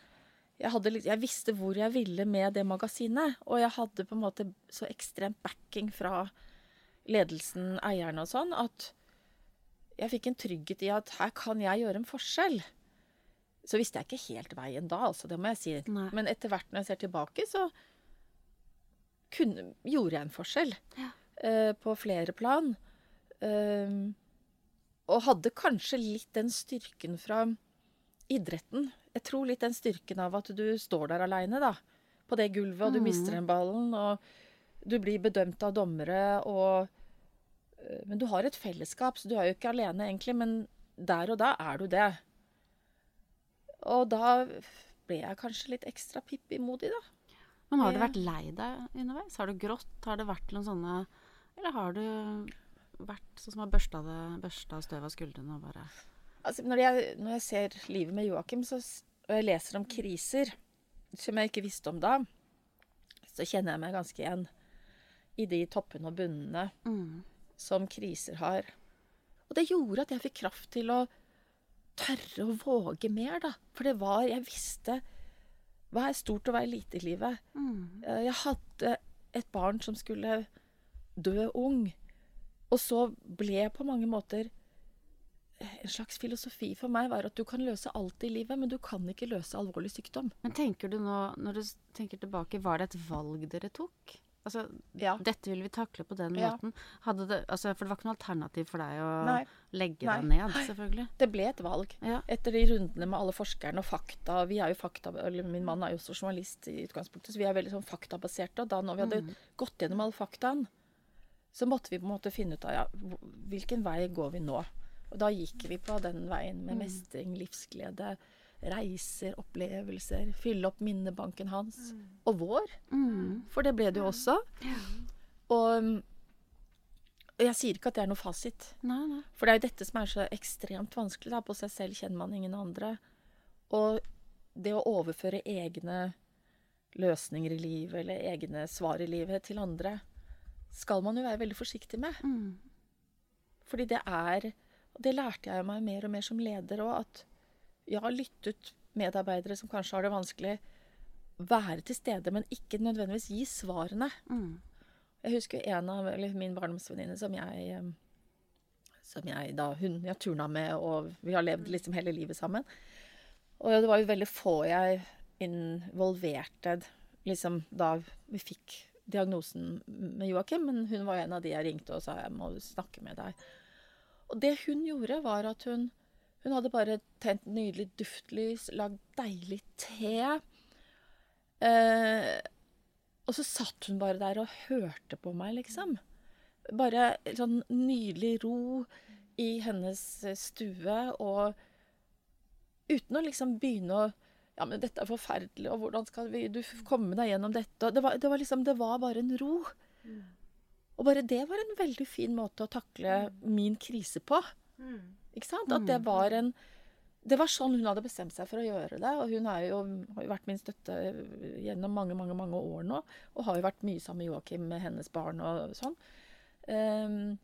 jeg, hadde, jeg visste hvor jeg ville med det magasinet. Og jeg hadde på en måte så ekstremt backing fra ledelsen, eierne og sånn, at jeg fikk en trygghet i at her kan jeg gjøre en forskjell. Så visste jeg ikke helt veien da, altså, det må jeg si. Nei. Men etter hvert når jeg ser tilbake, så kunne, gjorde jeg en forskjell. eh, på flere plan. Uh, og hadde kanskje litt den styrken fra idretten. Jeg tror litt den styrken av at du står der aleine, da. På det gulvet, og du mister den ballen, og du blir bedømt av dommere, og uh, Men du har et fellesskap, så du er jo ikke alene, egentlig. Men der og da er du det. Og da ble jeg kanskje litt ekstra Pippi-modig, da. Men har du vært lei deg underveis? Har du grått? Har det vært noen sånne Eller har du vært sånn som har børsta, det, børsta støv av skuldrene og bare Altså, når, jeg, når jeg ser livet med Joakim, så, og jeg leser om kriser som jeg ikke visste om da, så kjenner jeg meg ganske igjen i de toppene og bunnene mm. som kriser har. Og det gjorde at jeg fikk kraft til å tørre å våge mer, da. For det var Jeg visste hva er stort og hva er lite i livet. Mm. Eh, Jeg hadde et barn som skulle dø ung. Og så ble på mange måter eh, en slags filosofi for meg var at du kan løse alt i livet, men du kan ikke løse alvorlig sykdom. Men tenker du nå, når du tenker tilbake, var det et valg dere tok? Altså, Ja. dette vil vi takle på den Ja. måten. Det, altså, for det var ikke noe alternativ for deg å Nei. legge Nei. deg ned, selvfølgelig. Det ble et valg. Ja. Etter de rundene med alle forskerne og fakta Vi er jo fakta, eller Min mann er jo også journalist i utgangspunktet, så vi er veldig sånn faktabaserte. Og da når vi hadde gått gjennom alle faktaene, så måtte vi på en måte finne ut av ja, hvilken vei går vi nå. Og da gikk vi på den veien med mestring, livsglede, reiser, opplevelser. Fylle opp minnebanken hans. Og vår. Mm. For det ble det jo også. Og og jeg sier ikke at det er noe fasit. Nei, nei. For det er jo dette som er så ekstremt vanskelig. Da. På seg selv kjenner man ingen andre. Og det å overføre egne løsninger i livet, eller egne svar i livet, til andre, skal man jo være veldig forsiktig med. Mm. Fordi det er Og det lærte jeg meg mer og mer som leder òg, at ja, lyttet ut medarbeidere som kanskje har det vanskelig. Være til stede, men ikke nødvendigvis gi svarene. Mm. Jeg husker en av min barndomsvenninne som jeg eh, Som jeg da Hun jeg turna med, og vi har levd liksom hele livet sammen. Og det var jo veldig få jeg involverte liksom da vi fikk diagnosen med Joakim, men hun var en av de jeg ringte og sa jeg må snakke med deg. Og det hun gjorde, var at hun hun hadde bare tent nydelig duftlys, lagd deilig te. Eh, og så satt hun bare der og hørte på meg, liksom. Bare sånn nydelig ro i hennes stue, og uten å liksom begynne å Ja, men dette er forferdelig, og hvordan skal vi du komme deg gjennom dette? Det var, det var liksom Det var bare en ro. Og bare det var en veldig fin måte å takle min krise på. Ikke sant? At det var en Det var sånn hun hadde bestemt seg for å gjøre det. Og hun jo, har jo vært min støtte gjennom mange, mange mange år nå. Og har jo vært mye sammen med Joakim, med hennes barn og sånn. Um,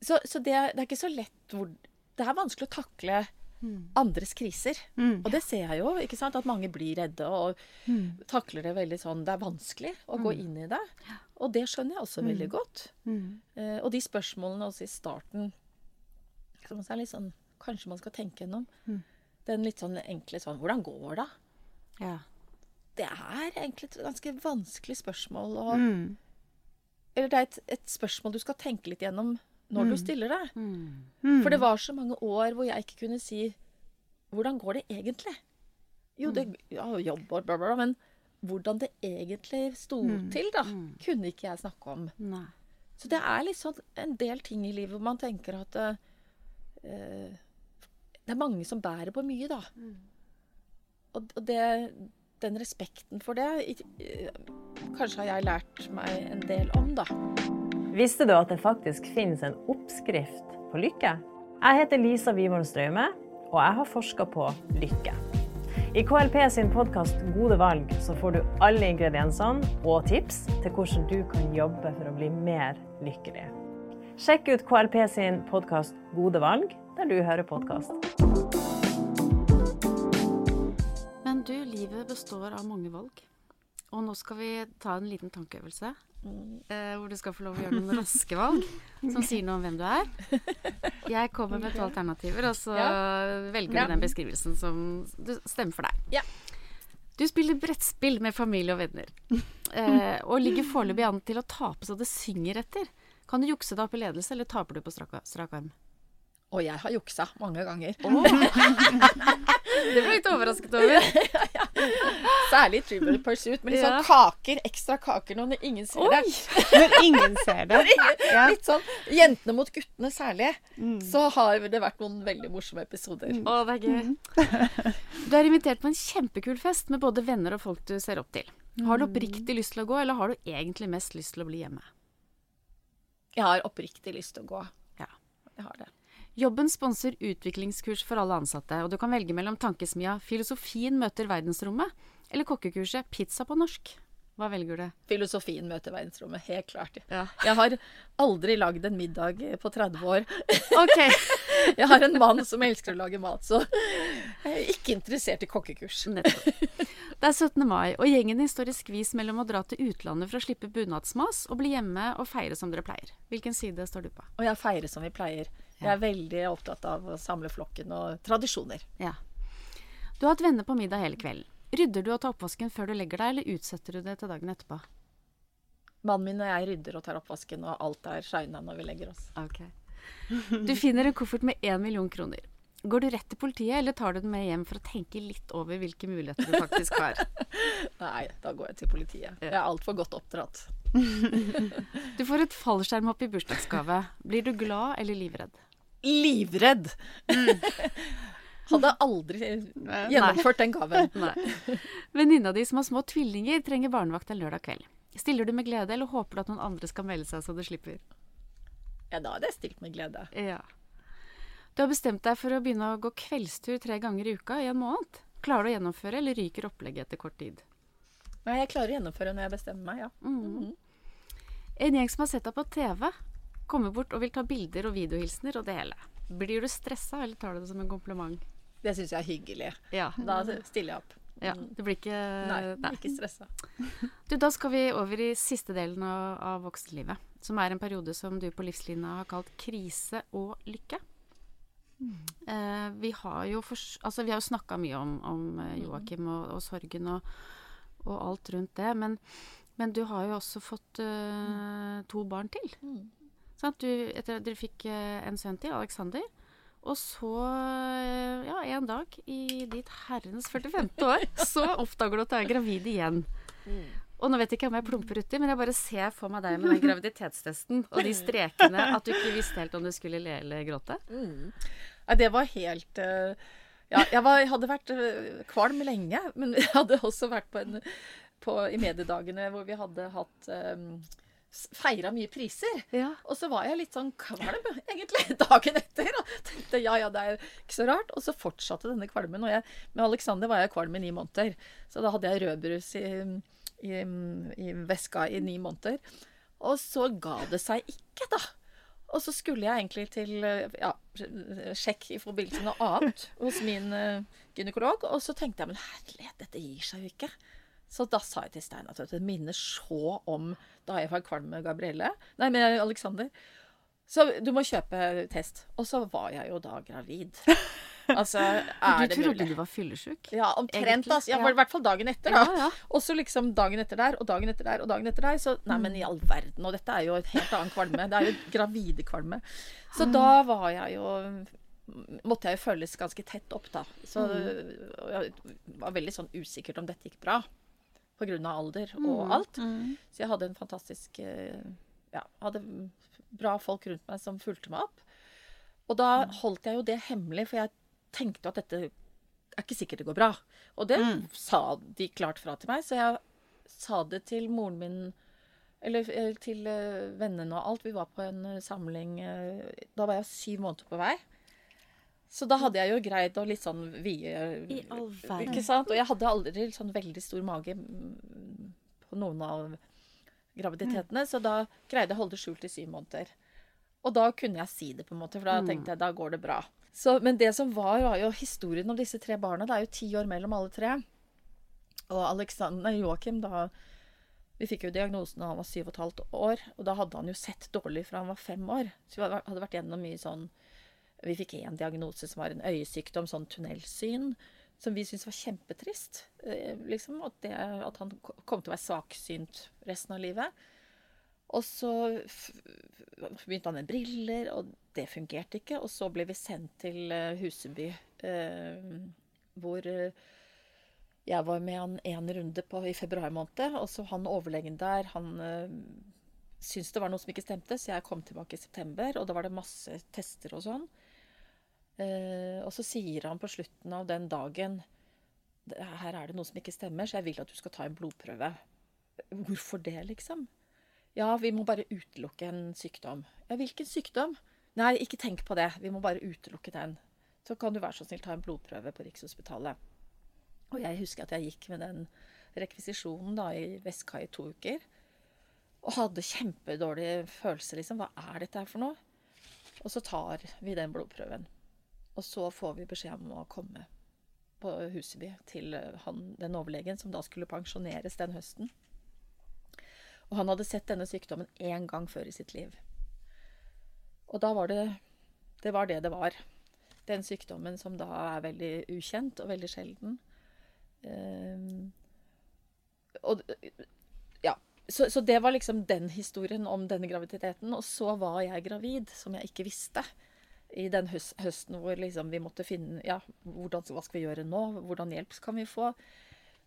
så så det, det er ikke så lett hvor Det er vanskelig å takle andres kriser. Mm. Og det ser jeg jo, ikke sant? at mange blir redde og Mm. takler det veldig sånn Det er vanskelig å gå inn i det. Og det skjønner jeg også veldig godt. Mm. Eh, og de spørsmålene også i starten som også er litt sånn Kanskje man skal tenke gjennom. Mm. Den litt sånn enkle sånn Hvordan går det? Ja. Det er egentlig et ganske vanskelig spørsmål. å Mm. Eller det er et, et spørsmål du skal tenke litt gjennom når du stiller det. Mm. Mm. For det var så mange år hvor jeg ikke kunne si Hvordan går det egentlig? Jo, det ja, jobb og bla, bla, bla, men hvordan det egentlig sto til, da, kunne ikke jeg snakke om. Nei. Så det er liksom en del ting i livet hvor man tenker at eh, Det er mange som bærer på mye, da. Og, og det, den respekten for det eh, Kanskje har jeg lært meg en del om, da. Visste du at det faktisk finnes en oppskrift på lykke? Jeg heter Lisa Wiborg Straume, og jeg har forska på lykke. I KLP sin podkast Gode valg så får du alle ingrediensene og tips til hvordan du kan jobbe for å bli mer lykkelig. Sjekk ut KLP sin podkast Gode valg, der du hører podkast. Men du, livet består av mange valg. Og nå skal vi ta en liten tankeøvelse. Eh, hvor du skal få lov å gjøre noen raske valg som sier noe om hvem du er. Jeg kommer med to alternativer, og så velger Ja. du den beskrivelsen som du stemmer for deg. Ja. Du spiller brettspill med familie og venner, eh, og ligger foreløpig an til å tape så det synger etter. Kan du jukse deg opp i ledelse, eller taper du på strak, strak arm? Og jeg har juksa mange ganger. Det ble jeg litt overrasket over. Særlig i Trivial Pursuit. Med litt sånn kaker, ekstra kaker når ingen ser det. Når ingen ser det. Ja. Litt sånn jentene mot guttene særlig. Mm. Så har det vært noen veldig morsomme episoder. Å, det er gøy. Du er invitert på en kjempekul fest med både venner og folk du ser opp til. Har du oppriktig lyst til å gå, eller har du egentlig mest lyst til å bli hjemme? Jeg har oppriktig lyst til å gå. Ja. Jeg har det. Jobben sponser utviklingskurs for alle ansatte, og du kan velge mellom tankesmia 'Filosofien møter verdensrommet' eller kokkekurset 'Pizza på norsk'. Hva velger du? Filosofien møter verdensrommet, helt klart. Ja. Jeg har aldri lagd en middag på 30 år. Ok, Jeg har en mann som elsker å lage mat, så jeg er ikke interessert i kokkekurs. nettopp. Det er 17. mai, og gjengen din står i skvis mellom å dra til utlandet for å slippe bunadsmas og bli hjemme og feire som dere pleier. Hvilken side står du på? Og jeg feirer som vi pleier. Jeg er veldig opptatt av å samle flokken og tradisjoner. Ja. Du har hatt venner på middag hele kvelden. Rydder du og tar oppvasken før du legger deg, eller utsetter du det til dagen etterpå? Mannen min og jeg rydder og tar oppvasken, og alt er shina når vi legger oss. Du finner en koffert med én million kroner. Går du rett til politiet, eller tar du den med hjem for å tenke litt over hvilke muligheter du faktisk har? Nei, da går jeg til politiet. Jeg er altfor godt oppdratt. Du får et fallskjermhopp i bursdagsgave. Blir du glad eller livredd? Livredd! Hadde aldri gjennomført den gaven. Venninna di som har små tvillinger, trenger barnevakt en lørdag kveld. Stiller du med glede, eller håper du at noen andre skal melde seg så du slipper? Ja, da hadde jeg stilt med glede. Ja. Du har bestemt deg for å begynne å gå kveldstur tre ganger i uka i en måned. Klarer du å gjennomføre, eller ryker opplegget etter kort tid? Nei, jeg klarer å gjennomføre når jeg bestemmer meg, ja. Mm. En gjeng som har sett deg på TV, kommer bort og vil ta bilder og videohilsener og det hele. Blir du stressa, eller tar du det som en kompliment? Det syns jeg er hyggelig. Ja. Da stiller jeg opp. ja. Du blir ikke Nei, ikke stressa. Du, da skal vi over i siste delen av, av voksenlivet. Som er en periode som du på Livslinja har kalt krise og lykke. Eh, vi har jo, fors- altså, vi har jo snakka mye om, om eh, Joakim og, og sorgen og, og alt rundt det. Men, men du har jo også fått uh, to barn til. Sant? Du, etter, dere fikk en sønn til, Alexander. Og så, ja, en dag i ditt herrens 45. år, så oppdager du at du er gravid igjen. Og nå vet jeg ikke om jeg plumper uti, men jeg bare ser for meg deg med den graviditetstesten og de strekene, at du ikke visste helt om du skulle le eller gråte. Nei, det var helt eh, Ja, jeg, var, jeg hadde vært eh, kvalm lenge, men jeg hadde også vært på en på, i mediedagene hvor vi hadde hatt um, Feira mye priser. Ja. Og så var jeg litt sånn kvalm, egentlig, dagen etter. Og tenkte ja, ja, det er ikke så rart. Og så fortsatte denne kvalmen. Og jeg, med Alexander var jeg kvalm i ni måneder. Så da hadde jeg rødbrus i, i, i veska i ni måneder. Og så ga det seg ikke, da. Og så skulle jeg egentlig til eh, ja, sjekk i forbindelse med noe annet hos min eh, gynekolog. Og så tenkte jeg men herlighet, dette gir seg jo ikke. Så da sa jeg til Stein at det minner så om da jeg var kvalm med Gabrielle. Nei, med Alexander. Så du må kjøpe test. Og så var jeg jo da gravid. Altså, er Du trodde du var fyllesyk? Ja, omtrent. Altså. Ja. I hvert fall dagen etter, da. Ja, ja. Og så liksom dagen etter der, og dagen etter der, og dagen etter der. Så nei, men i all verden. Og dette er jo et helt annen kvalme. Det er jo gravide kvalme. Så da var jeg jo Måtte jeg jo føles ganske tett opp, da. Så jeg var veldig sånn usikkert om dette gikk bra. På grunn av alder og alt. Så jeg hadde en fantastisk eh, Ja, hadde bra folk rundt meg som fulgte meg opp. Og da holdt jeg jo det hemmelig, for jeg tenkte jo at dette er ikke sikkert det går bra. Og det sa de klart fra til meg, så jeg sa det til moren min eller eller til eh, vennene og alt. Vi var på en eh, samling eh, Da var jeg syv måneder på vei. Så da hadde jeg jo greid å litt sånn vie I all verden. Ikke sant? Og jeg hadde aldri sånn veldig stor mage mm, på noen av graviditetene, så da greide jeg å holde det skjult i syv måneder. Og da kunne jeg si det, på en måte, for da tenkte jeg da går det bra. Så, men det som var, var jo historien om disse tre barna. Det er jo ti år mellom alle tre. Og Alexander, Joakim, da Vi fikk jo diagnosen da han var syv og et halvt år. Og da hadde han jo sett dårlig fra han var fem år. Så vi hadde vært gjennom mye sånn Vi fikk én diagnose som var en øyesykdom, sånn tunnelsyn. Som vi syntes var kjempetrist. eh, Liksom, at, det, at han kom til å være svaksynt resten av livet. Og så begynte han med briller, og det fungerte ikke. Og så ble vi sendt til eh, Huseby, eh, hvor eh, jeg var med han en runde på, i februar måned. Og så han overlegen der, han syntes det var noe som ikke stemte, så jeg kom tilbake i september, og da var det masse tester og sånn. Og så sier han på slutten av den dagen Her er det noe som ikke stemmer, så jeg vil at du skal ta en blodprøve. Hvorfor det, liksom? Ja, vi må bare utelukke en sykdom. Ja, hvilken sykdom? Nei, ikke tenk på det. Vi må bare utelukke den. Så kan du være så snill ta en blodprøve på Rikshospitalet. Og jeg husker at jeg gikk med den rekvisisjonen da i Vestkai i to uker. Og hadde kjempedårlig følelse, liksom. Hva er dette her for noe? Og så tar vi den blodprøven. Og så får vi beskjed om å komme på Huseby til eh, han, den overlegen som da skulle pensjoneres den høsten. Og han hadde sett denne sykdommen én gang før i sitt liv. Og da var det Det var det det var. Den sykdommen som da er veldig ukjent og veldig sjelden. Um, og ja. Så, så det var liksom den historien om denne graviditeten. Og så var jeg gravid, som jeg ikke visste. I den høsten hvor liksom vi måtte finne Ja, hvordan, hva skal vi gjøre nå? Hvordan hjelp kan vi få?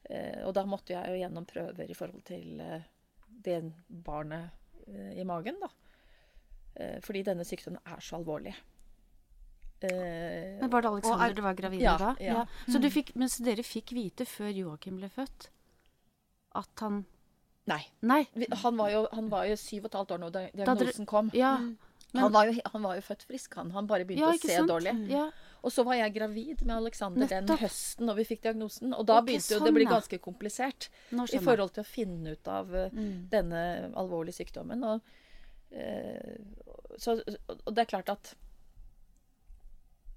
Eh, og da måtte jeg jo gjennom prøver i forhold til eh, det barnet eh, i magen, da. Eh, fordi denne sykdommen er så alvorlig. Eh, Men var det Alexander er- du var gravid Ja, da? ja. Så, du fikk, men, så dere fikk vite før Joakim ble født at han Nei. Nei. Han, var jo, han var jo syv og et halvt år Da diagnosen kom. Ja. men- han, var jo, han var jo født frisk, han. Han bare begynte ja, å se sant? dårlig. Ja. Og så var jeg gravid med Alexander den høsten når vi fikk diagnosen. Og da okay, begynte jo sånn, det å bli ganske komplisert i forhold til å finne ut av eh, Mm. denne alvorlige sykdommen. Og, så, og det er klart at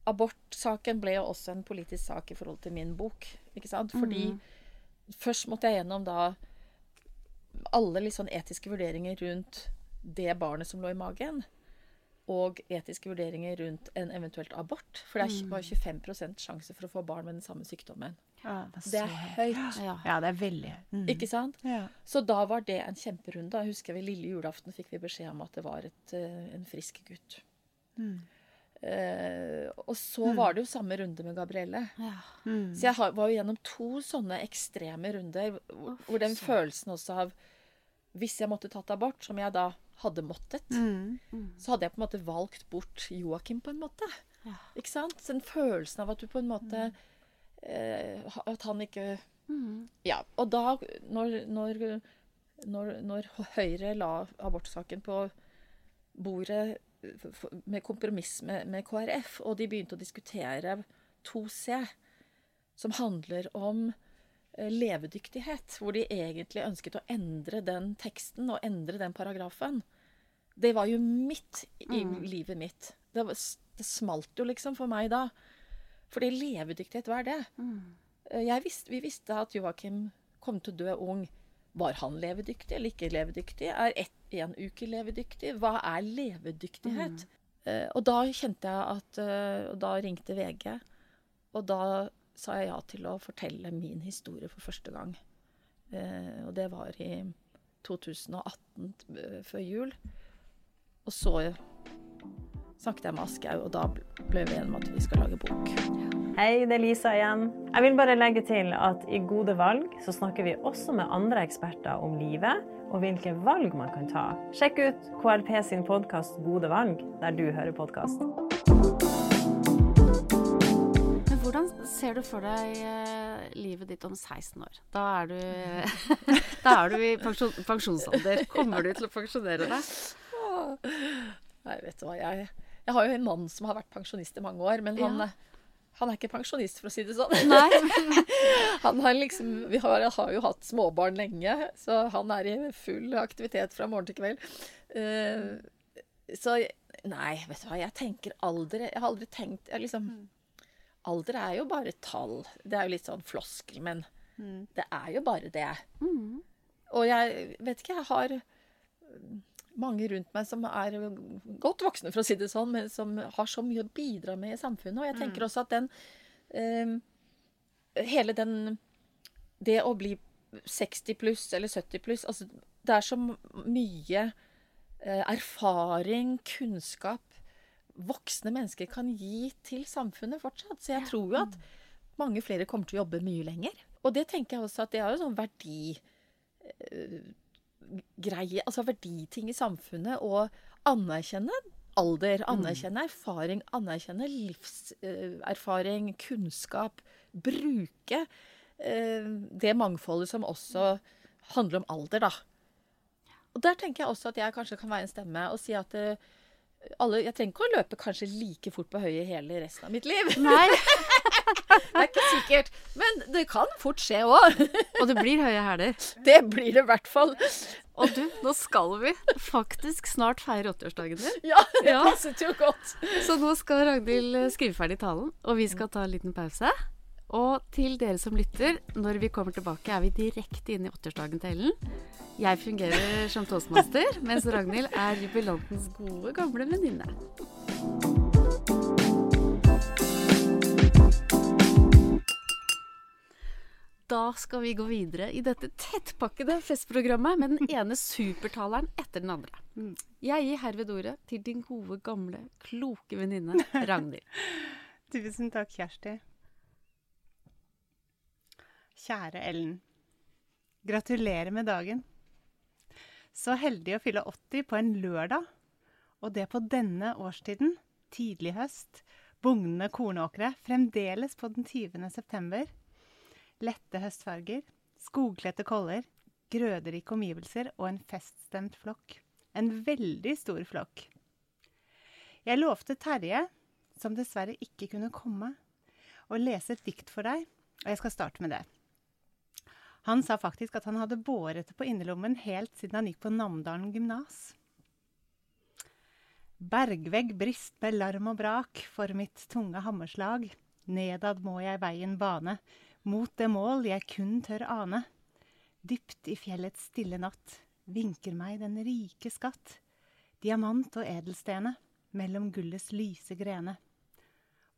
abortsaken ble jo også en politisk sak i forhold til min bok. Ikke sant? Fordi Mm. først måtte jeg gjennom da alle litt sånn etiske vurderinger rundt det barnet som lå i magen. Og etiske vurderinger rundt en eventuelt abort. For det var Mm. 25% sjanse for å få barn med den samme sykdommen. Ja, det, Det er høyt. Ja. Ja, det er veldig mm. Ikke sant? Ja. Så da var det en kjemperunde. Jeg husker vi lille julaften fikk vi beskjed om at det var et, eh, en frisk gutt. Mm. Eh, og så var det jo samme runde med Gabrielle. Ja. Mm. Så jeg har, var jo gjennom to sånne ekstreme runder hvor, hvor den følelsen også av Hvis jeg måtte tatt abort, som jeg da hadde måttet, Mm. så hadde jeg på en måte valgt bort Joakim på en måte. Ja. Ikke sant? Så den følelsen av at du på en måte ha- At han ikke Mm. Ja. Og da, når, når, når, når Høyre la abortsaken på bordet f- med kompromiss med, med KrF, og de begynte å diskutere 2C, som handler om eh, levedyktighet, hvor de egentlig ønsket å endre den teksten og endre den paragrafen. Det var jo midt i livet mitt. Det, var, det smalt jo liksom for meg da. Fordi levedyktighet, hva er det? Mm. Visste, vi visste at Joakim kom til å dø ung. Var han levedyktig eller ikke levedyktig? Er ett, en uke levedyktig? Hva er levedyktighet? Eh, og da kjente jeg at uh, Og da ringte VG, og da sa jeg ja til å fortelle min historie for første gang. Uh, og det var i 2018, eh, før jul. Og så snakket jeg med Aschehoug, og da ble vi enige om at vi skal lage bok. Hei, det er Lisa igjen. Jeg vil bare legge til at i Gode valg så snakker vi også med andre eksperter om livet og hvilke valg man kan ta. Sjekk ut KLP sin podkast Gode valg, der du hører podkast. Men hvordan ser du for deg eh, livet ditt om 16 år? Da er du, da er du i pensjon, pensjonsalder. Kommer du til å pensjonere deg? Nei, vet du hva, jeg, jeg har jo en mann som har vært pensjonist i mange år, men han, Ja. han er ikke pensjonist, for å si det sånn. Nei. Han har liksom, vi har, har jo hatt småbarn lenge, så han er i full aktivitet fra morgen til kveld. Uh, så nei, vet du hva, jeg tenker alder Jeg har aldri tenkt jeg liksom, Alder er jo bare tall. Det er jo litt sånn floskel, men det er jo bare det. Mm. Og jeg vet ikke, jeg har mange rundt meg som er godt voksne, for å si det sånn, men som har så mye å bidra med i samfunnet. Og jeg tenker også at den eh, Hele den Det å bli 60 pluss eller 70 pluss altså, Det er så mye eh, erfaring, kunnskap voksne mennesker kan gi til samfunnet fortsatt. Så jeg tror jo at mange flere kommer til å jobbe mye lenger. Og det tenker jeg også at det er jo sånn verdi greie, altså verditing i samfunnet, og anerkjenne alder, anerkjenne erfaring, anerkjenne livserfaring, kunnskap. Bruke eh, det mangfoldet som også handler om alder, da. Og der tenker jeg også at jeg kanskje kan være en stemme og si at eh, alle, jeg trenger ikke å løpe kanskje like fort på høye hele resten av mitt liv. Nei. Det er ikke sikkert. Men det kan fort skje òg. Og det blir høye hæler. Det blir det i hvert fall. Og du, nå skal vi faktisk snart feire 80-årsdagen din. Ja, det Ja. passet jo godt. Så nå skal Ragnhild eh, skrive ferdig talen, og vi skal ta en liten pause. Og til dere som lytter, når vi kommer tilbake, er vi direkte inne i 80-årsdagen til Ellen. Jeg fungerer som toastmaster, mens Ragnhild er jubilantens gode, gamle venninne. Da skal vi gå videre i dette tettpakkede festprogrammet med den ene supertaleren etter den andre. Jeg gir herved ordet til din gode, gamle, kloke venninne Ragnhild. Tusen takk, Kjersti. Kjære Ellen. Gratulerer med dagen. Så heldig å fylle 80 på en lørdag, og det på denne årstiden, tidlig høst, bugnende kornåkre, fremdeles på den 20. september. Lette høstfarger, skogkledte koller, grøderike omgivelser og en feststemt flokk. En veldig stor flokk. Jeg lovte Terje, som dessverre ikke kunne komme, å lese et dikt for deg, og jeg skal starte med det. Han sa faktisk at han hadde båret det på innerlommen helt siden han gikk på Namdalen gymnas. Bergvegg brist med larm og brak for mitt tunge hammerslag. Nedad må jeg veien bane, mot det mål jeg kun tør ane. Dypt i fjellets stille natt vinker meg den rike skatt. Diamant og edelstene mellom gullets lyse grene.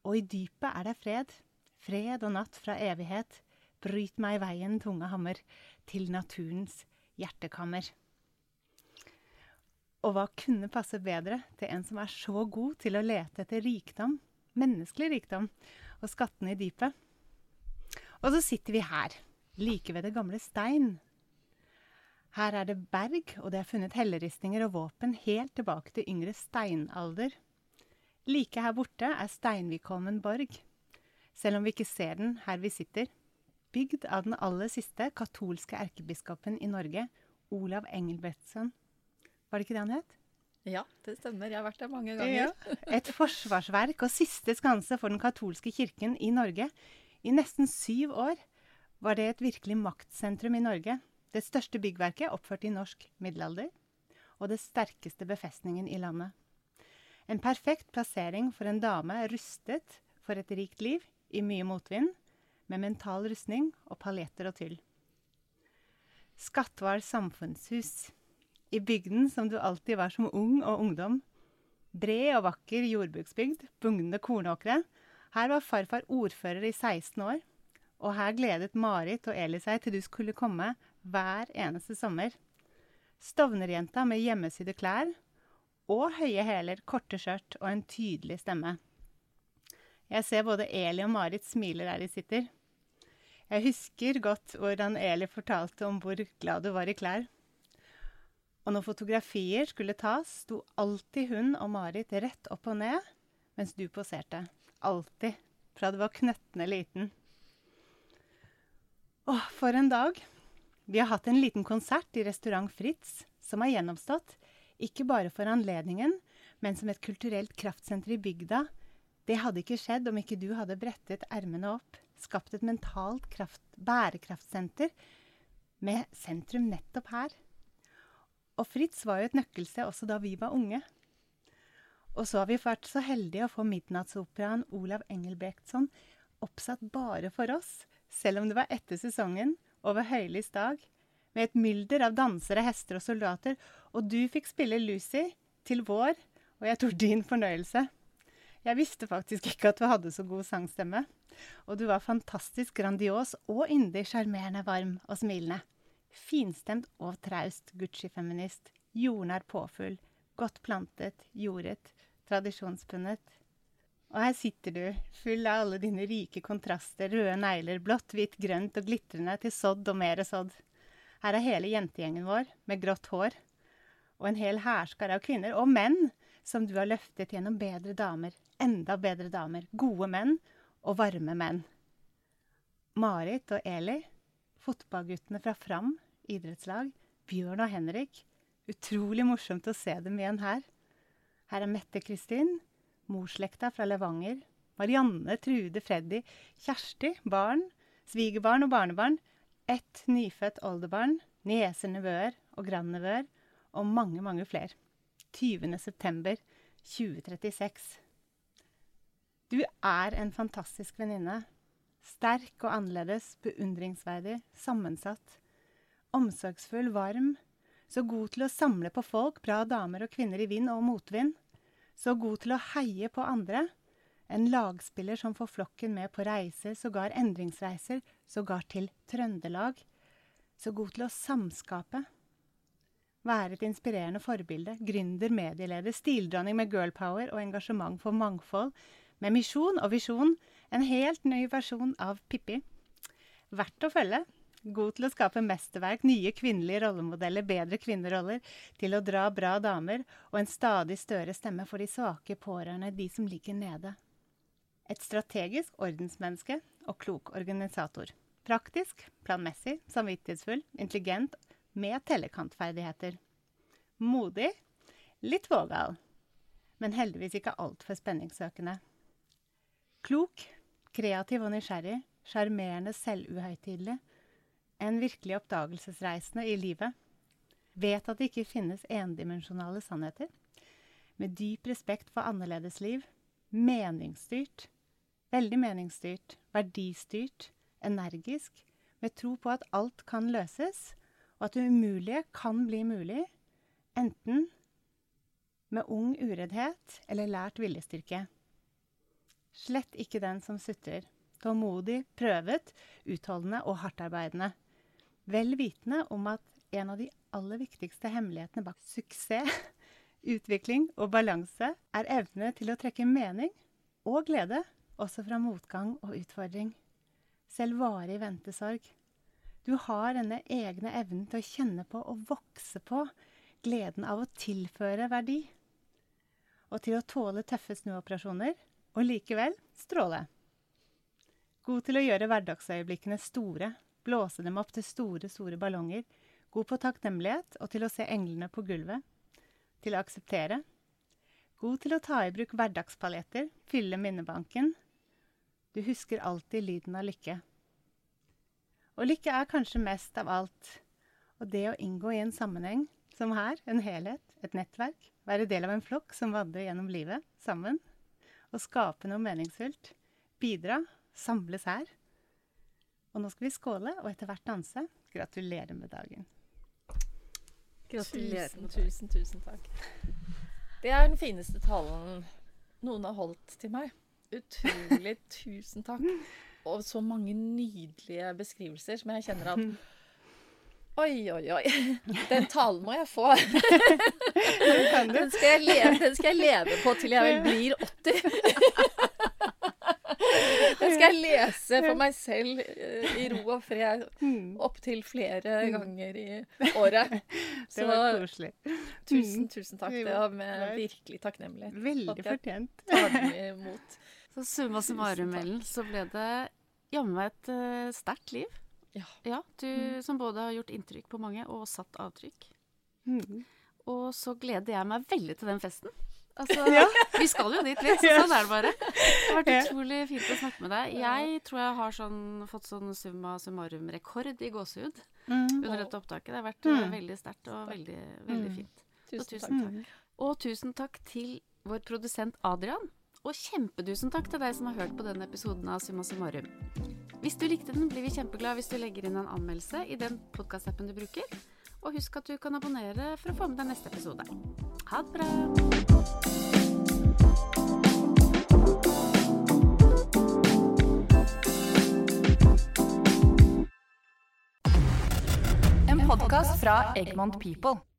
Og i dypet er det fred, fred og natt fra evighet. Bryt meg veien, tunge hammer, til naturens hjertekammer. Og hva kunne passe bedre til en som er så god til å lete etter rikdom, menneskelig rikdom, og skattene i dypet? Og så sitter vi her, like ved det gamle stein. Her er det berg, og det er funnet helleristninger og våpen helt tilbake til yngre steinalder. Like her borte er Steinvikholmen borg, selv om vi ikke ser den her vi sitter. Bygd av den aller siste katolske erkebiskopen i Norge, Olav Engelbrektsson. Var det ikke det han het? Ja, det stemmer. Jeg har vært der mange ganger. Ja. Et forsvarsverk og siste skanse for den katolske kirken i Norge. I nesten syv år var det et virkelig maktsentrum i Norge. Det største byggverket oppført i norsk middelalder, og det sterkeste befestningen i landet. En perfekt plassering for en dame rustet for et rikt liv i mye motvind, med mental rustning og paljetter og tyll. Skatval samfunnshus. I bygden som du alltid var som ung og ungdom. Bred og vakker jordbruksbygd, bugnende kornåkre. Her var farfar ordfører i 16 år, og her gledet Marit og Eli seg til du skulle komme hver eneste sommer. Stovnerjenta med hjemmesydde klær og høye hæler, korte skjørt og en tydelig stemme. Jeg ser både Eli og Marit smiler der de sitter. Jeg husker godt hvordan Eli fortalte om hvor glad du var i klær. Og når fotografier skulle tas, sto alltid hun og Marit rett opp og ned mens du poserte. Alltid. Fra du var knøttende liten. Å, for en dag. Vi har hatt en liten konsert i restaurant Fritz, som har gjennomstått. Ikke bare for anledningen, men som et kulturelt kraftsenter i bygda. Det hadde ikke skjedd om ikke du hadde brettet ermene opp, skapt et mentalt kraft, bærekraftsenter med sentrum nettopp her. Og Fritz var jo et nøkkelsted også da vi var unge. Og så har vi vært så heldige å få midnattsoperaen Olav Engelbrektsson oppsatt bare for oss, selv om det var etter sesongen, over høylys dag, med et mylder av dansere, hester og soldater, og du fikk spille Lucy til vår, og jeg tror din fornøyelse. Jeg visste faktisk ikke at du hadde så god sangstemme, og du var fantastisk grandios og yndig sjarmerende, varm og smilende. Finstemt og traust Gucci-feminist. Jordnær påfugl. Godt plantet, jordet, tradisjonspunnet. Og her sitter du, full av alle dine rike kontraster, røde negler, blått, hvitt, grønt og glitrende til sodd og mere sådd. Her er hele jentegjengen vår, med grått hår. Og en hel hærskare av kvinner, og menn, som du har løftet gjennom bedre damer, enda bedre damer, gode menn og varme menn. Marit og Eli, fotballguttene fra Fram idrettslag, Bjørn og Henrik. Utrolig morsomt å se dem igjen her. Her er Mette Kristin, morsslekta fra Levanger. Marianne, Trude, Freddy, Kjersti, barn, svigerbarn og barnebarn. Ett nyfødt oldebarn, nieser, nevøer og grandnevøer, og mange, mange flere. 20. september 2036. Du er en fantastisk venninne. Sterk og annerledes, beundringsverdig, sammensatt. Omsorgsfull, varm. Så god til å samle på folk, bra damer og kvinner i vind og motvind. Så god til å heie på andre. En lagspiller som får flokken med på reiser, sågar endringsreiser, sågar til Trøndelag. Så god til å samskape. Være et inspirerende forbilde. Gründer, medieleder, stildronning med girlpower og engasjement for mangfold. Med misjon og visjon. En helt ny versjon av Pippi. Verdt å følge. God til å skape mesterverk, nye kvinnelige rollemodeller, bedre kvinneroller, til å dra bra damer, og en stadig større stemme for de svake pårørende, de som ligger nede. Et strategisk ordensmenneske og klok organisator. Praktisk, planmessig, samvittighetsfull, intelligent, med tellekantferdigheter. Modig, litt vågal, men heldigvis ikke altfor spenningssøkende. Klok, kreativ og nysgjerrig, sjarmerende selvuhøytidelig. En virkelig oppdagelsesreisende i livet. Vet at det ikke finnes endimensjonale sannheter. Med dyp respekt for annerledesliv. Meningsstyrt. Veldig meningsstyrt. Verdistyrt. Energisk. Med tro på at alt kan løses, og at det umulige kan bli mulig. Enten med ung ureddhet eller lært viljestyrke. Slett ikke den som sutrer. Tålmodig, prøvet, utholdende og hardtarbeidende. Vel vitende om at en av de aller viktigste hemmelighetene bak suksess, utvikling og balanse er evne til å trekke mening og glede også fra motgang og utfordring. Selv varig ventesorg. Du har denne egne evnen til å kjenne på og vokse på gleden av å tilføre verdi. Og til å tåle tøffe snuoperasjoner og likevel stråle. God til å gjøre hverdagsøyeblikkene store, blåse dem opp til store, store ballonger. God på takknemlighet og til å se englene på gulvet. Til å akseptere. God til å ta i bruk hverdagspaljetter, fylle minnebanken. Du husker alltid lyden av lykke. Og lykke er kanskje mest av alt. Og det å inngå i en sammenheng, som her, en helhet, et nettverk, være del av en flokk som vandrer gjennom livet sammen, og skape noe meningsfullt. Bidra, samles her. Og nå skal vi skåle og etter hvert danse. Gratulerer med dagen. Gratulerer. Tusen, tusen, tusen takk. Det er den fineste talen noen har holdt til meg. Utrolig tusen takk. Og så mange nydelige beskrivelser som jeg kjenner at Oi, oi, oi. Den talen må jeg få. Den skal jeg leve, den skal jeg leve på til jeg vel blir 80. Skal jeg lese for meg selv eh, i ro og fred opptil flere ganger i året. Det var koselig. tusen, tusen takk. Det var med virkelig takknemlighet. Veldig fortjent. imot. Så summa summarum, Ellen, så ble det jammen meg et uh, sterkt liv. Ja. du som både har gjort inntrykk på mange og satt avtrykk. Mm. Og så gleder jeg meg veldig til den festen. Altså, Ja. Vi skal jo dit, litt, Så sånn er det bare. Det har vært utrolig fint å snakke med deg. Jeg tror jeg har sånn, fått sånn summa summarum-rekord i gåsehud Mm. under dette opptaket. Det har vært Mm. veldig sterkt og veldig, veldig Mm. fint. Tusen tusen takk. Og tusen takk til vår produsent Adrian. Og kjempetusen takk til deg som har hørt på denne episoden av Summa summarum. Hvis du likte den, blir vi kjempeglad hvis du legger inn en anmeldelse i den podkastappen du bruker. Og husk at du kan abonnere for å få med deg neste episode. Ha det bra! Podkast fra Egmont People.